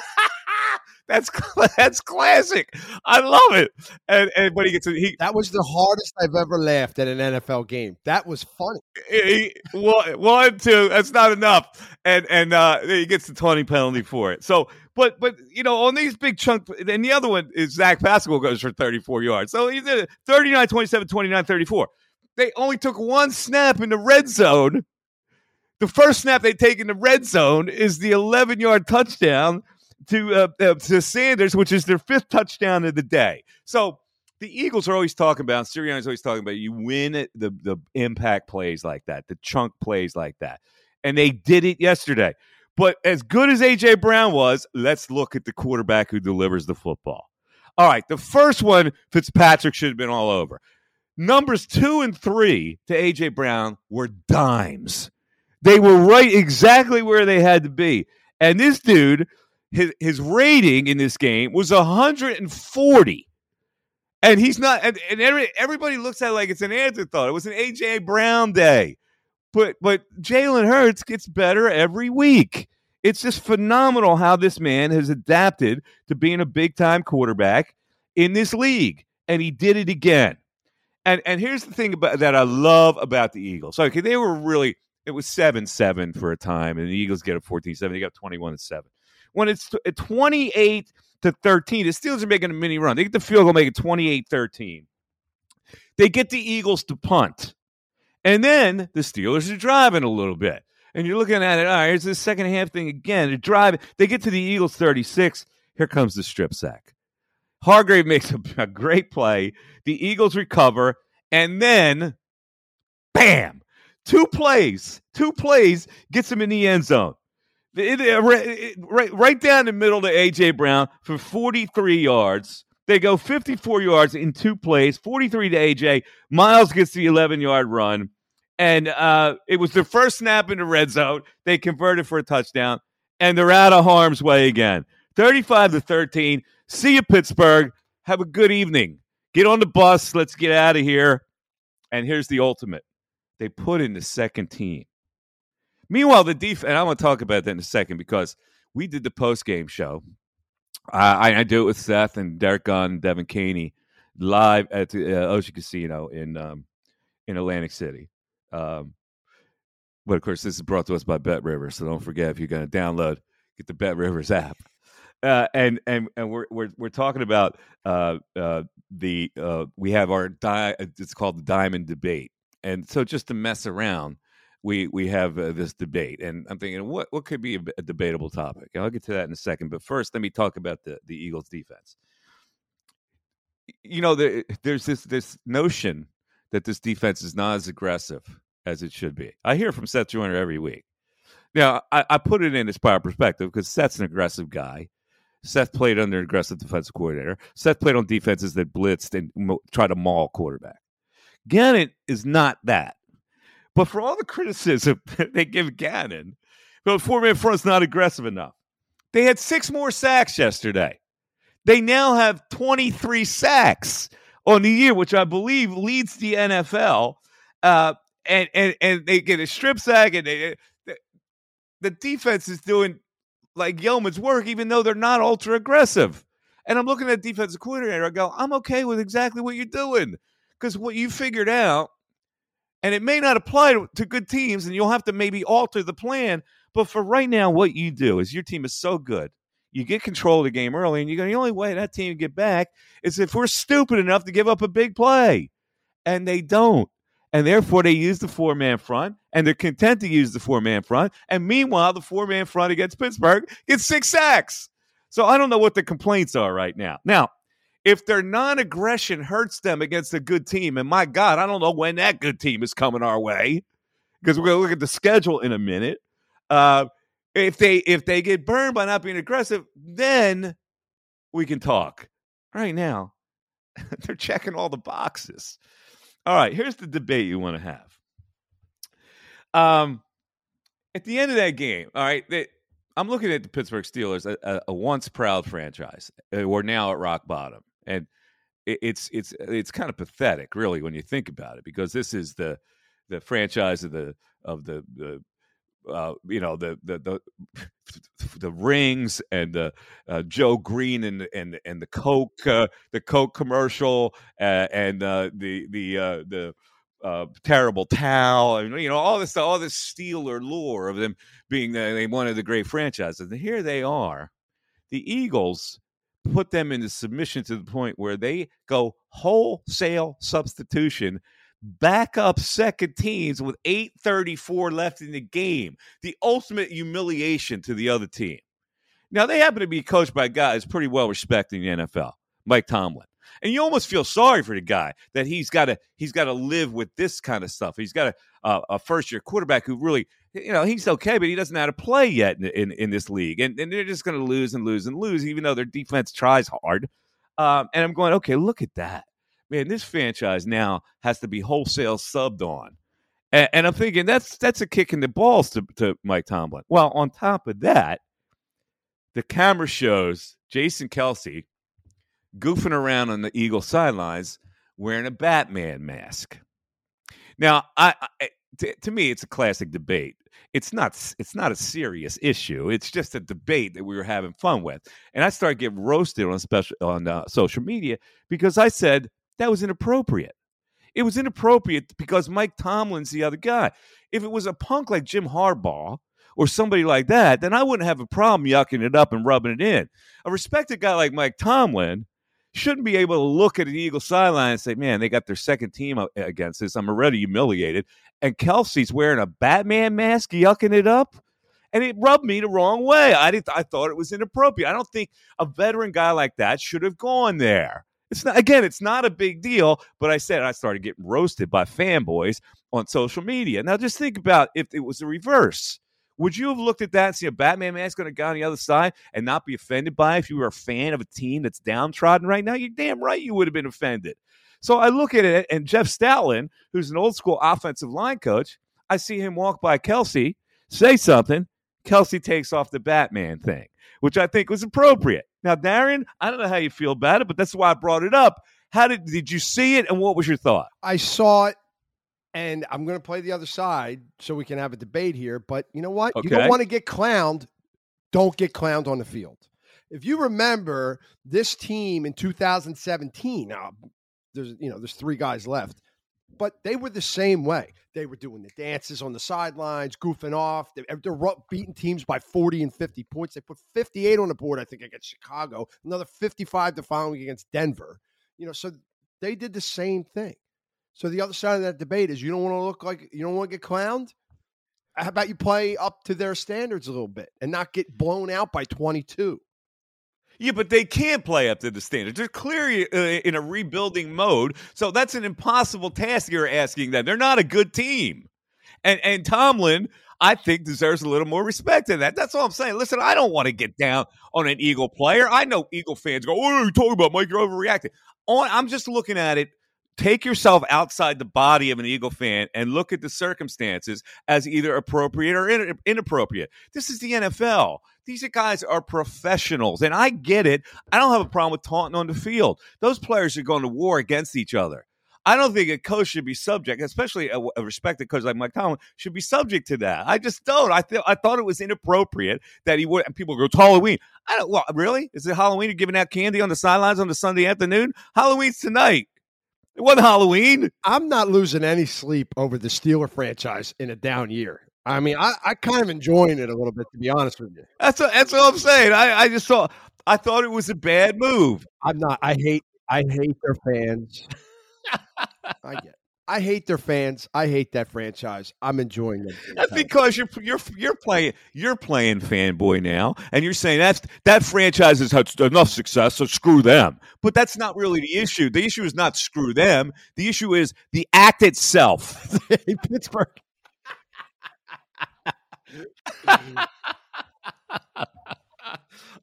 that's that's classic. I love it. And and when he gets he That was the hardest I've ever laughed at an NFL game. That was funny. he, one, one, two, that's not enough. And and uh, he gets the 20 penalty for it. So, but but you know, on these big chunk, and the other one is Zach Pascal goes for 34 yards. So he did 39, 27, 29, 34. They only took one snap in the red zone. The first snap they take in the red zone is the 11 yard touchdown to uh, uh, to Sanders, which is their fifth touchdown of the day. So the Eagles are always talking about, Sirianni's always talking about, you win the the impact plays like that, the chunk plays like that, and they did it yesterday. But as good as AJ Brown was, let's look at the quarterback who delivers the football. All right, the first one, Fitzpatrick should have been all over. Numbers two and three to AJ Brown were dimes. They were right exactly where they had to be. And this dude, his his rating in this game was 140. And he's not and, and every, everybody looks at it like it's an afterthought. It was an AJ Brown day. But but Jalen Hurts gets better every week. It's just phenomenal how this man has adapted to being a big time quarterback in this league. And he did it again. And and here's the thing about that I love about the Eagles. Okay, they were really it was 7-7 for a time and the Eagles get a 14-7. They got 21 7. When it's 28 to 13, the Steelers are making a mini run. They get the field goal, make it 28-13. They get the Eagles to punt. And then the Steelers are driving a little bit. And you're looking at it, all right, here's the second half thing again. They're driving. They get to the Eagles 36. Here comes the strip sack. Hargrave makes a, a great play. The Eagles recover. And then, bam, two plays, two plays gets him in the end zone. It, it, right, right down the middle to AJ Brown for 43 yards. They go 54 yards in two plays, 43 to AJ. Miles gets the 11 yard run, and uh, it was their first snap in the red zone. They converted for a touchdown, and they're out of harm's way again. 35 to 13. See you, Pittsburgh. Have a good evening. Get on the bus. Let's get out of here. And here's the ultimate they put in the second team. Meanwhile, the defense, and I'm going to talk about that in a second because we did the post game show. I, I, do it with Seth and Derrick Gunn, Devan Kaney, live at the uh, Ocean Casino in um, in Atlantic City. Um, but of course, this is brought to us by BetRivers, so don't forget if you're going to download, get the BetRivers app. Uh, and and and we're we're we're talking about uh, uh, the uh, we have our di- it's called the Diamond Debate, and so just to mess around, we we have uh, this debate, and I'm thinking, what what could be a, a, debatable topic? I'll get to that in a second, but first, let me talk about the the Eagles' defense. You know, the, there's this this notion that this defense is not as aggressive as it should be. I hear from Seth Joyner every week. Now, I, I put it in his prior perspective because Seth's an aggressive guy. Seth played under an aggressive defensive coordinator. Seth played on defenses that blitzed and mo- try to maul quarterback. Gannon is not that. But for all the criticism they give Gannon, the four man front's not aggressive enough. They had six more sacks yesterday. They now have 23 sacks on the year, which I believe leads the NFL. Uh, and, and and they get a strip sack, and they, the, the defense is doing like yeoman's work, even though they're not ultra aggressive. And I'm looking at defensive coordinator. I go, I'm okay with exactly what you're doing because what you figured out, and it may not apply to, good teams, and you'll have to maybe alter the plan. But for right now, what you do is your team is so good. You get control of the game early, and you go, the only way that team get back is if we're stupid enough to give up a big play. And they don't. And therefore, they use the four man front, and they're content to use the four man front. And meanwhile, the four man front against Pittsburgh gets six sacks. So I don't know what the complaints are right now. Now, if their non-aggression hurts them against a good team, and my God, I don't know when that good team is coming our way, because we're going to look at the schedule in a minute. Uh, if they if they get burned by not being aggressive, then we can talk. Right now, they're checking all the boxes. All right, here's the debate you want to have. Um, at the end of that game, all right, they, I'm looking at the Pittsburgh Steelers, a, a, once proud franchise. Uh, we're now at rock bottom and it's it's it's kind of pathetic, really, when you think about it, because this is the the franchise of the of the, the uh, you know the the the the rings and the uh, Joe Greene and and and the Coke uh, the Coke commercial uh, and uh, the the uh, the terrible towel and you know all this all this Steeler lore of them being the, one of the great franchises. And here they are the Eagles put them into submission to the point where they go wholesale substitution back up second teams with 834 left in the game the ultimate humiliation to the other team. Now they happen to be coached by guys pretty well respected in the nfl mike tomlin. And you almost feel sorry for the guy that he's got to he's got to live with this kind of stuff. He's got a, a, a first year quarterback who really you know he's okay but he doesn't know how to play yet in, in, in this league and, and they're just going to lose and lose and lose even though their defense tries hard um, and i'm going okay look at that man, this franchise now has to be wholesale subbed on. And, and, I'm thinking that's that's a kick in the balls to, to Mike Tomlin. Well, on top of that, the camera shows Jason Kelce goofing around on the Eagle sidelines wearing a Batman mask. Now, I, I to, to me, it's a classic debate. It's not it's not a serious issue. It's just a debate that we were having fun with. And I started getting roasted on special on uh, social media because I said that was inappropriate. It was inappropriate because Mike Tomlin's the other guy. If it was a punk like Jim Harbaugh or somebody like that, then I wouldn't have a problem yucking it up and rubbing it in. A respected guy like Mike Tomlin shouldn't be able to look at an Eagle sideline and say, man, they got their second team against us. I'm already humiliated. And Kelce's wearing a Batman mask, yucking it up. And it rubbed me the wrong way. I, didn't, I thought it was inappropriate. I don't think a veteran guy like that should have gone there. It's not again, it's not a big deal, but I said I started getting roasted by fanboys on social media. Now just think about if it was the reverse. Would you have looked at that and see a Batman mask on a guy on the other side and not be offended by it if you were a fan of a team that's downtrodden right now? You're damn right you would have been offended. So I look at it, and Jeff Stoutland, who's an old school offensive line coach, I see him walk by Kelce, say something. Kelce takes off the Batman thing, which I think was appropriate. Now, Darren, I don't know how you feel about it, but that's why I brought it up. How did did you see it, and what was your thought? I saw it, and I'm going to play the other side so we can have a debate here. But you know what? Okay. You don't want to get clowned. Don't get clowned on the field. If you remember this team in 2017, now there's you know there's three guys left, but they were the same way. They were doing the dances on the sidelines, goofing off. They, are beating teams by 40 and 50 points. They put 58 on the board, I think, against Chicago, another 55 the following against Denver. You know, so they did the same thing. So the other side of that debate is you don't want to look like you don't want to get clowned. How about you play up to their standards a little bit and not get blown out by 22? Yeah, but they can't play up to the standards. They're clearly uh, in a rebuilding mode. So that's an impossible task you're asking them. They're not a good team. And and Tomlin, I think, deserves a little more respect than that. That's all I'm saying. Listen, I don't want to get down on an Eagle player. I know Eagle fans go, "What are you talking about, Mike? You're overreacting." I'm just looking at it take yourself outside the body of an Eagle fan and look at the circumstances as either appropriate or in- inappropriate. This is the NFL. These guys are professionals, and I get it. I don't have a problem with taunting on the field. Those players are going to war against each other. I don't think a coach should be subject, especially a, a respected coach like Mike Tomlin, should be subject to that. I just don't. I th- I thought it was inappropriate that he would. And people go, "It's Halloween." I don't. Well, really? Is it Halloween? You're giving out candy on the sidelines on the Sunday afternoon? Halloween's tonight. It wasn't Halloween. I'm not losing any sleep over the Steeler franchise in a down year. I mean, I, I kind of enjoying it a little bit, to be honest with you. That's a, that's what I'm saying. I, I just saw. I thought it was a bad move. I'm not. I hate. I hate their fans. I get. I hate their fans. I hate that franchise. I'm enjoying them. That's because you're you're you're playing you're playing fanboy now, and you're saying that's that franchise has had enough success, so screw them. But that's not really the issue. The issue is not screw them. The issue is the act itself. Pittsburgh.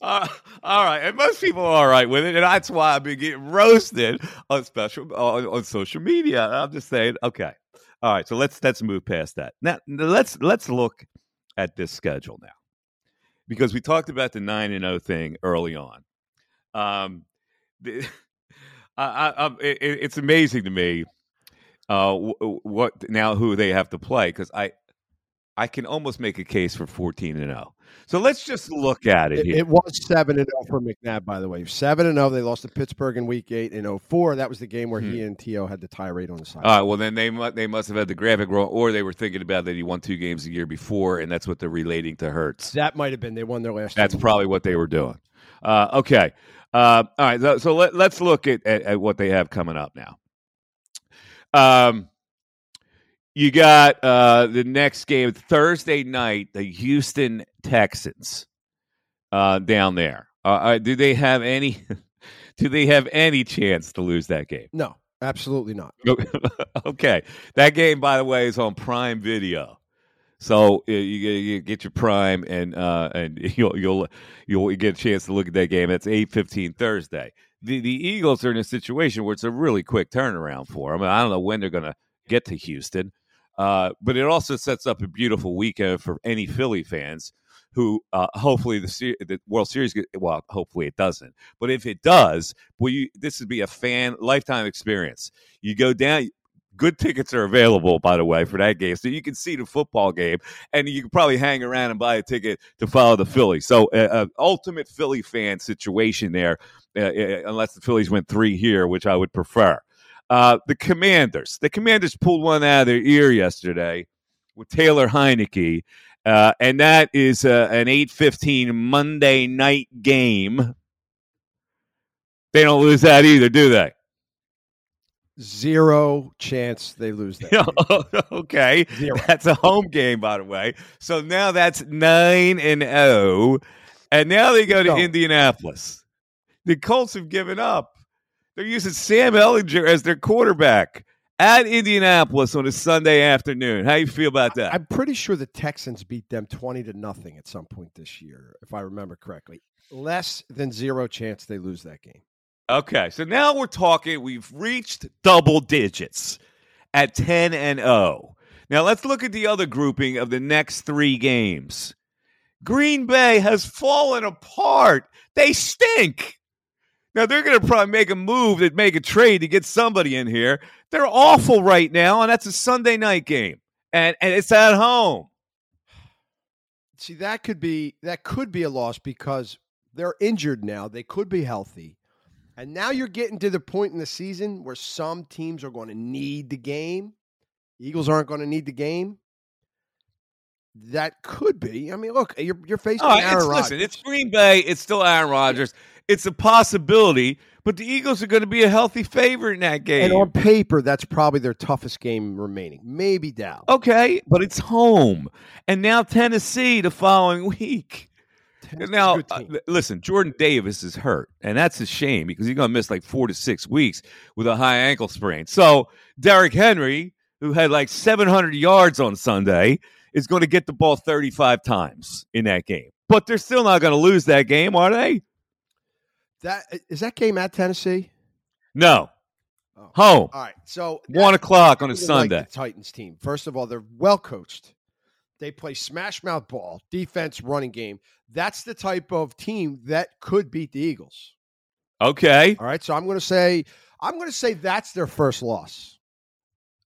Uh, all right, and most people are all right with it, and that's why I've been getting roasted on special on, on social media. I'm just saying, okay, all right. So let's let's move past that. Now let's let's look at this schedule now, because we talked about the nine and zero oh thing early on. Um, the, I, I, it, it's amazing to me uh, what now who they have to play because I I can almost make a case for 14 and 0. So let's just look at it, It, here. it was seven and zero for McNabb, by the way. Seven and zero. They lost to Pittsburgh in Week Eight in 04. That was the game where he and T.O. had the tirade on the side. All right. Well, then they must they must have had the graphic wrong, or they were thinking about that he won two games a year before, and that's what they're relating to Hurts. that might have been. They won their last. That's probably what they were doing. Uh, okay. Uh, all right. So, so let, let's look at, at, at what they have coming up now. Um, you got uh, the next game Thursday night, the Houston Texans uh, down there. Uh, uh, do they have any? do they have any chance to lose that game? no, absolutely not. okay, that game, by the way, is on Prime Video. So uh, you, you get your Prime, and uh, and you'll you'll you'll get a chance to look at that game. That's eight fifteen Thursday. The the Eagles are in a situation where it's a really quick turnaround for them. I don't know when they're going to get to Houston, uh, but it also sets up a beautiful weekend for any Philly fans who uh, hopefully the the World Series. get- Well, hopefully it doesn't, but if it does, well, you this would be a fan lifetime experience. You go down. Good tickets are available, by the way, for that game, so you can see the football game, and you can probably hang around and buy a ticket to follow the Phillies. So, uh, uh, ultimate Philly fan situation there, uh, uh, unless the Phillies went three here, which I would prefer. Uh, the Commanders, the Commanders pulled one out of their ear yesterday with Taylor Heinicke, uh, and that is uh, an eight fifteen Monday night game. They don't lose that either, do they? Zero chance they lose that. okay. Zero. That's a home game, by the way. So now that's nine and zero, and now they go to No. Indianapolis. The Colts have given up. They're using Sam Ehlinger as their quarterback at Indianapolis on a Sunday afternoon. How you feel about that? I'm pretty sure the Texans beat them 20 to nothing at some point this year, if I remember correctly. Less than zero chance they lose that game. Okay, so now we're talking. We've reached double digits at ten and zero. Now let's look at the other grouping of the next three games. Green Bay has fallen apart. They stink. Now they're going to probably make a move that make a trade to get somebody in here. They're awful right now, and that's a Sunday night game, and and it's at home. See, that could be that could be a loss because they're injured now. They could be healthy. And now you're getting to the point in the season where some teams are going to need the game. Eagles aren't going to need the game. That could be. I mean, look, you're you're facing right, Aaron it's, Rodgers. listen, it's Green Bay. It's still Aaron Rodgers. It's a possibility, but the Eagles are going to be a healthy favorite in that game. and on paper, that's probably their toughest game remaining. Maybe Dallas. Okay, but it's home. And now Tennessee the following week. Tennessee's now, uh, listen, Jordan Davis is hurt, and that's a shame because he's going to miss like four to six weeks with a high ankle sprain. So, Derrick Henry, who had like 700 yards on Sunday, is going to get the ball 35 times in that game. But they're still not going to lose that game, are they? That is that game at Tennessee. No. Oh. Home. All right, so One o'clock on a like Sunday. the Titans team. First of all, they're well coached. They play smash mouth ball, defense, running game. That's the type of team that could beat the Eagles. Okay. All right, so I'm going to say I'm going to say that's their first loss.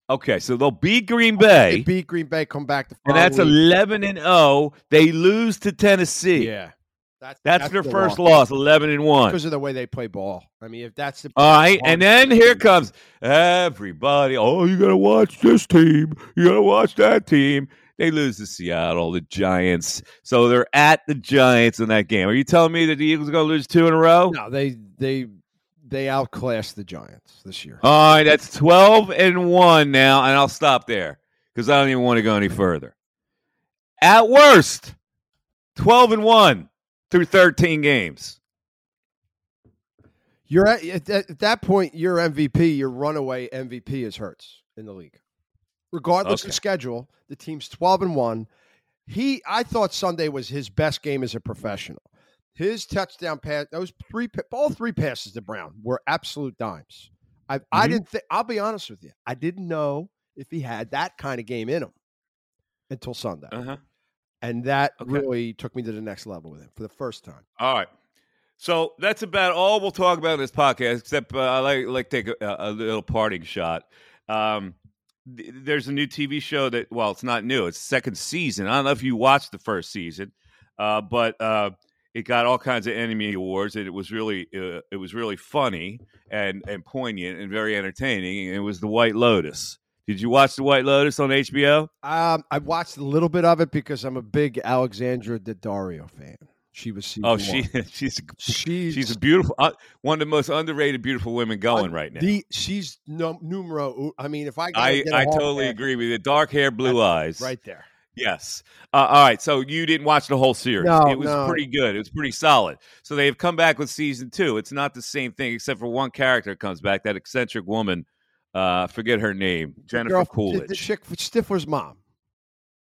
Okay. So they'll beat Green They Bay, beat Green Bay, come back to and that's 11 and 0. They lose to Tennessee. yeah. That's, That's, their first loss, 11 and 1. because of the way they play ball. I mean, if that's the All right, and then here comes everybody. Oh, you gotta watch this team. You gotta watch that team. They lose to Seattle, the Giants. So they're at the Giants in that game. Are you telling me that the Eagles are gonna lose two in a row? no, they they they outclassed the Giants this year. All right, that's twelve and one now, and I'll stop there because I don't even want to go any further. At worst, twelve and one through thirteen games. You're at, at, that- at that point, your MVP, your runaway MVP is Hurts in the league. Regardless Okay. of schedule, the team's 12 and 1. He I thought Sunday was his best game as a professional. His touchdown pass, those three all three passes to Brown were absolute dimes. I I Mhm. didn't think I'll be honest with you. I didn't know if he had that kind of game in him until Sunday. Uh-huh. And that Okay. really took me to the next level with him for the first time. All right. So that's about all we'll talk about in this podcast, except uh, I like, like take a, a little parting shot. Um, th- there's a new TV show that well, it's not new. It's second season. I don't know if you watched the first season, uh, but uh, it got all kinds of Emmy awards, and it was really uh, it was really funny and and poignant and very entertaining. And it was The White Lotus. Did you watch The White Lotus on HBO? Um, I watched a little bit of it because I'm a big Alexandra Daddario fan. She was season Oh, she one. she's she's she's a beautiful uh, one of the most underrated beautiful women going right now. The, she's num- numero. I mean, if I I I totally agree with you. Dark hair, blue eyes. right there. Yes. Uh, all right. So you didn't watch the whole series. No, it was no. pretty good. It was pretty solid. So they've come back with season two. It's not the same thing except for one character comes back. That eccentric woman. Uh, forget her name. Jennifer Girl, Coolidge. The, chick Stifler's mom.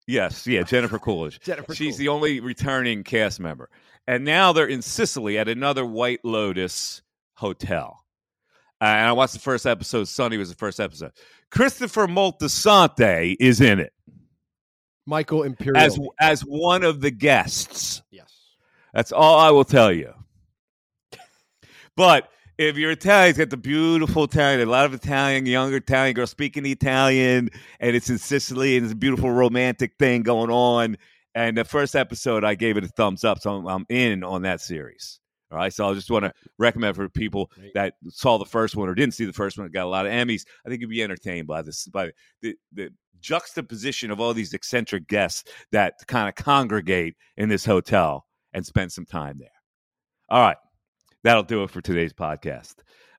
Yes, yeah, Jennifer Coolidge. Jennifer She's Coolidge. the only returning cast member. And now they're in Sicily at another White Lotus hotel. Uh, and I watched the first episode. Sunday was the first episode. Christopher Moltisanti is in it Michael Imperioli. as as one of the guests. yes. That's all I will tell you. But if you're Italian, it's got the beautiful Italian, a lot of Italian, younger Italian girls speaking Italian, and it's in Sicily, and it's a beautiful romantic thing going on. And the first episode, I gave it a thumbs up, so I'm, I'm in on that series. All right, so I just want to recommend for people that saw the first one or didn't see the first one, got a lot of Emmys. I think you'd be entertained by this, by the, the juxtaposition of all these eccentric guests that kind of congregate in this hotel and spend some time there. All right. That'll do it for today's podcast.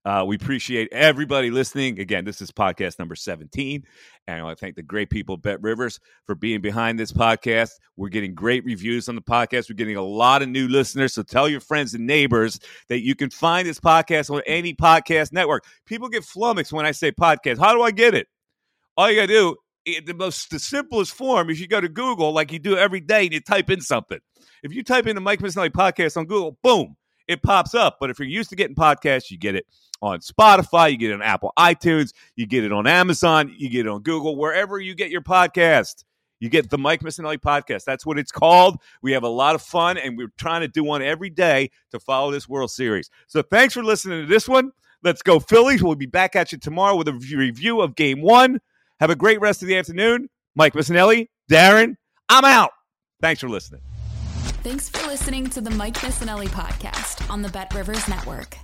Uh, we appreciate everybody listening. Again, this is podcast number 17. And I want to thank the great people BetRivers for being behind this podcast. We're getting great reviews on the podcast. We're getting a lot of new listeners. So tell your friends and neighbors that you can find this podcast on any podcast network. People get flummoxed when I say podcast. How do I get it? All you got to do, the most the simplest form is you go to Google like you do every day and you type in something. If you type in the Mike Missanelli podcast on Google, boom, it pops up. But if you're used to getting podcasts, you get it on Spotify, you get it on Apple iTunes, you get it on Amazon, you get it on Google, wherever you get your podcast. You get the Mike Missanelli podcast. That's what it's called. We have a lot of fun, and we're trying to do one every day to follow this World Series. So thanks for listening to this one. Let's go, Phillies. We'll be back at you tomorrow with a review of game one. Have a great rest of the afternoon. Mike Missanelli, Darren, I'm out. Thanks for listening. Thanks for listening to the Mike Missanelli podcast on the BetRivers Network.